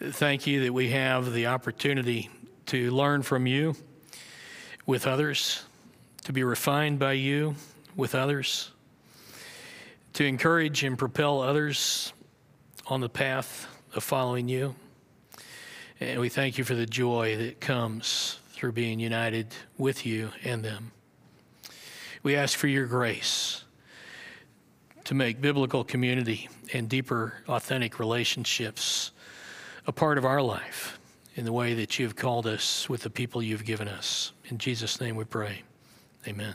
Thank you that we have the opportunity to learn from you with others, to be refined by you with others to encourage and propel others on the path of following you. And we thank you for the joy that comes through being united with you and them. We ask for your grace to make biblical community and deeper, authentic relationships a part of our life in the way that you've called us with the people you've given us. In Jesus' name we pray. Amen.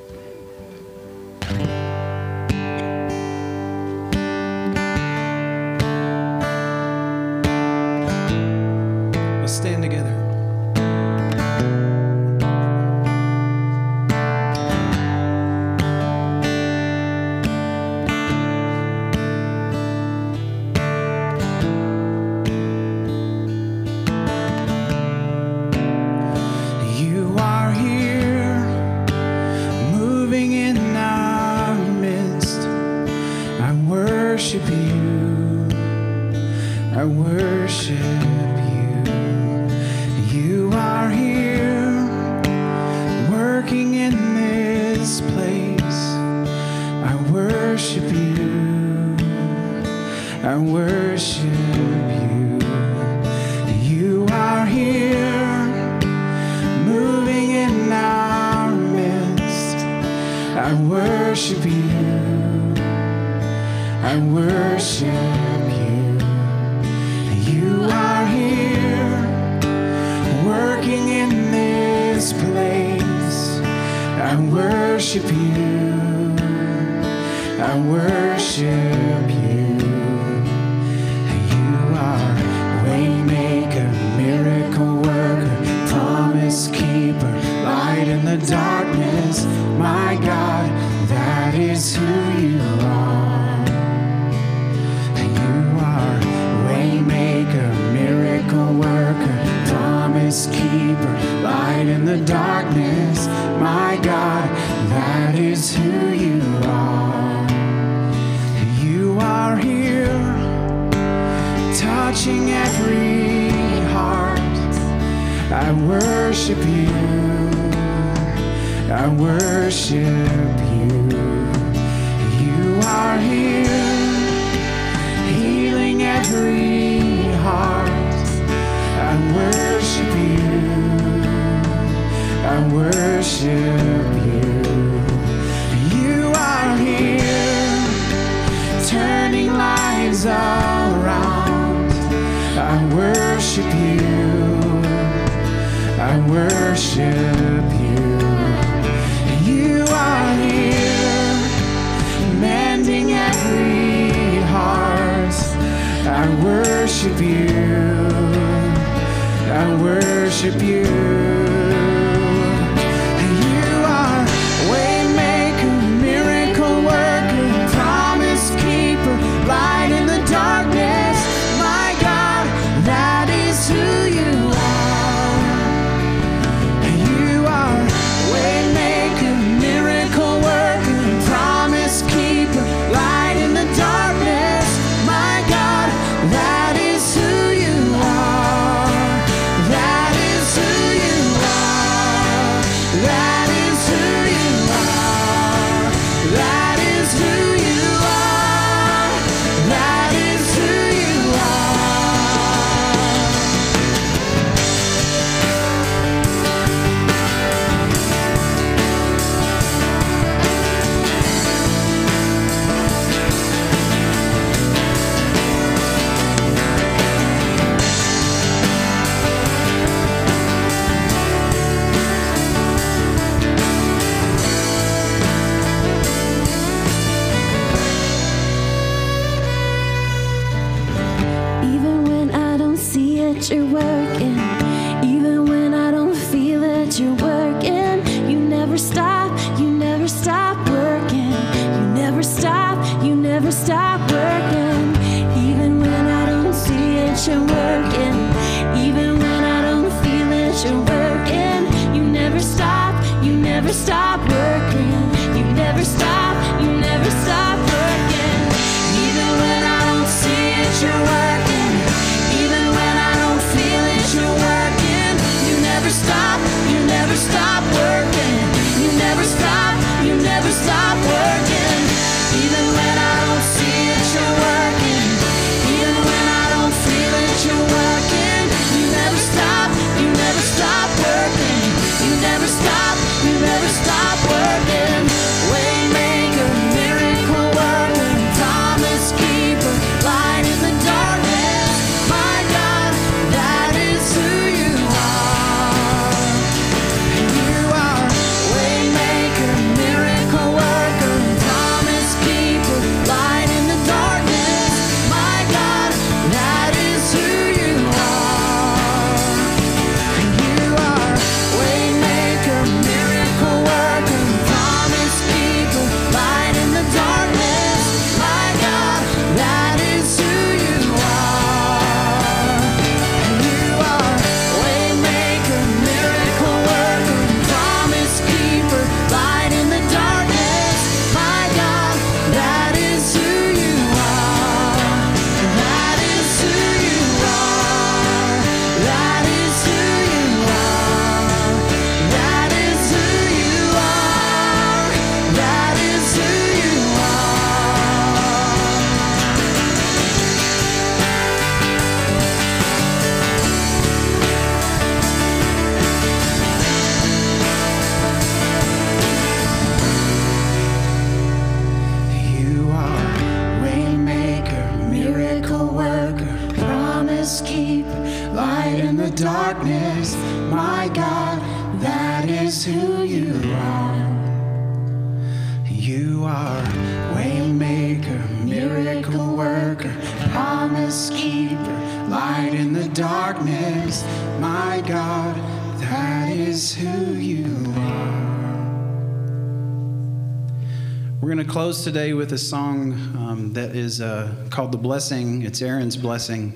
today with a song um, that is uh, called The Blessing. It's Aaron's Blessing.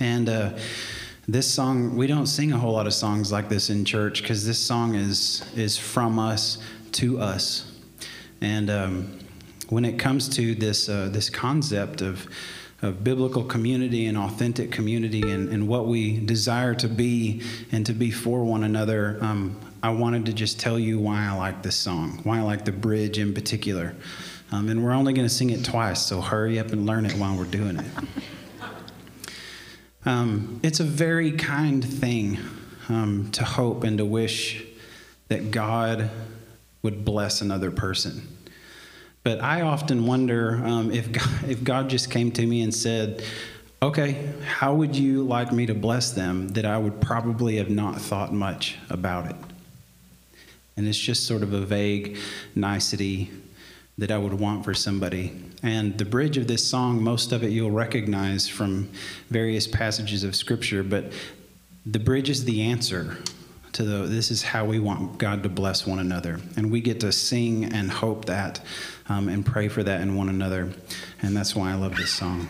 And uh, this song, we don't sing a whole lot of songs like this in church because this song is, is from us to us. And um, when it comes to this, uh, this concept of, of biblical community and authentic community and, and what we desire to be and to be for one another, um, I wanted to just tell you why I like this song, why I like the bridge in particular. Um, and we're only going to sing it twice, so hurry up and learn it while we're doing it. Um, it's a very kind thing um, to hope and to wish that God would bless another person. But I often wonder um, if, God, if God just came to me and said, Okay, how would you like me to bless them? That I would probably have not thought much about it. And it's just sort of a vague nicety that I would want for somebody. And the bridge of this song, most of it you'll recognize from various passages of Scripture, but the bridge is the answer to the this is how we want God to bless one another. And we get to sing and hope that um, and pray for that in one another. And that's why I love this song.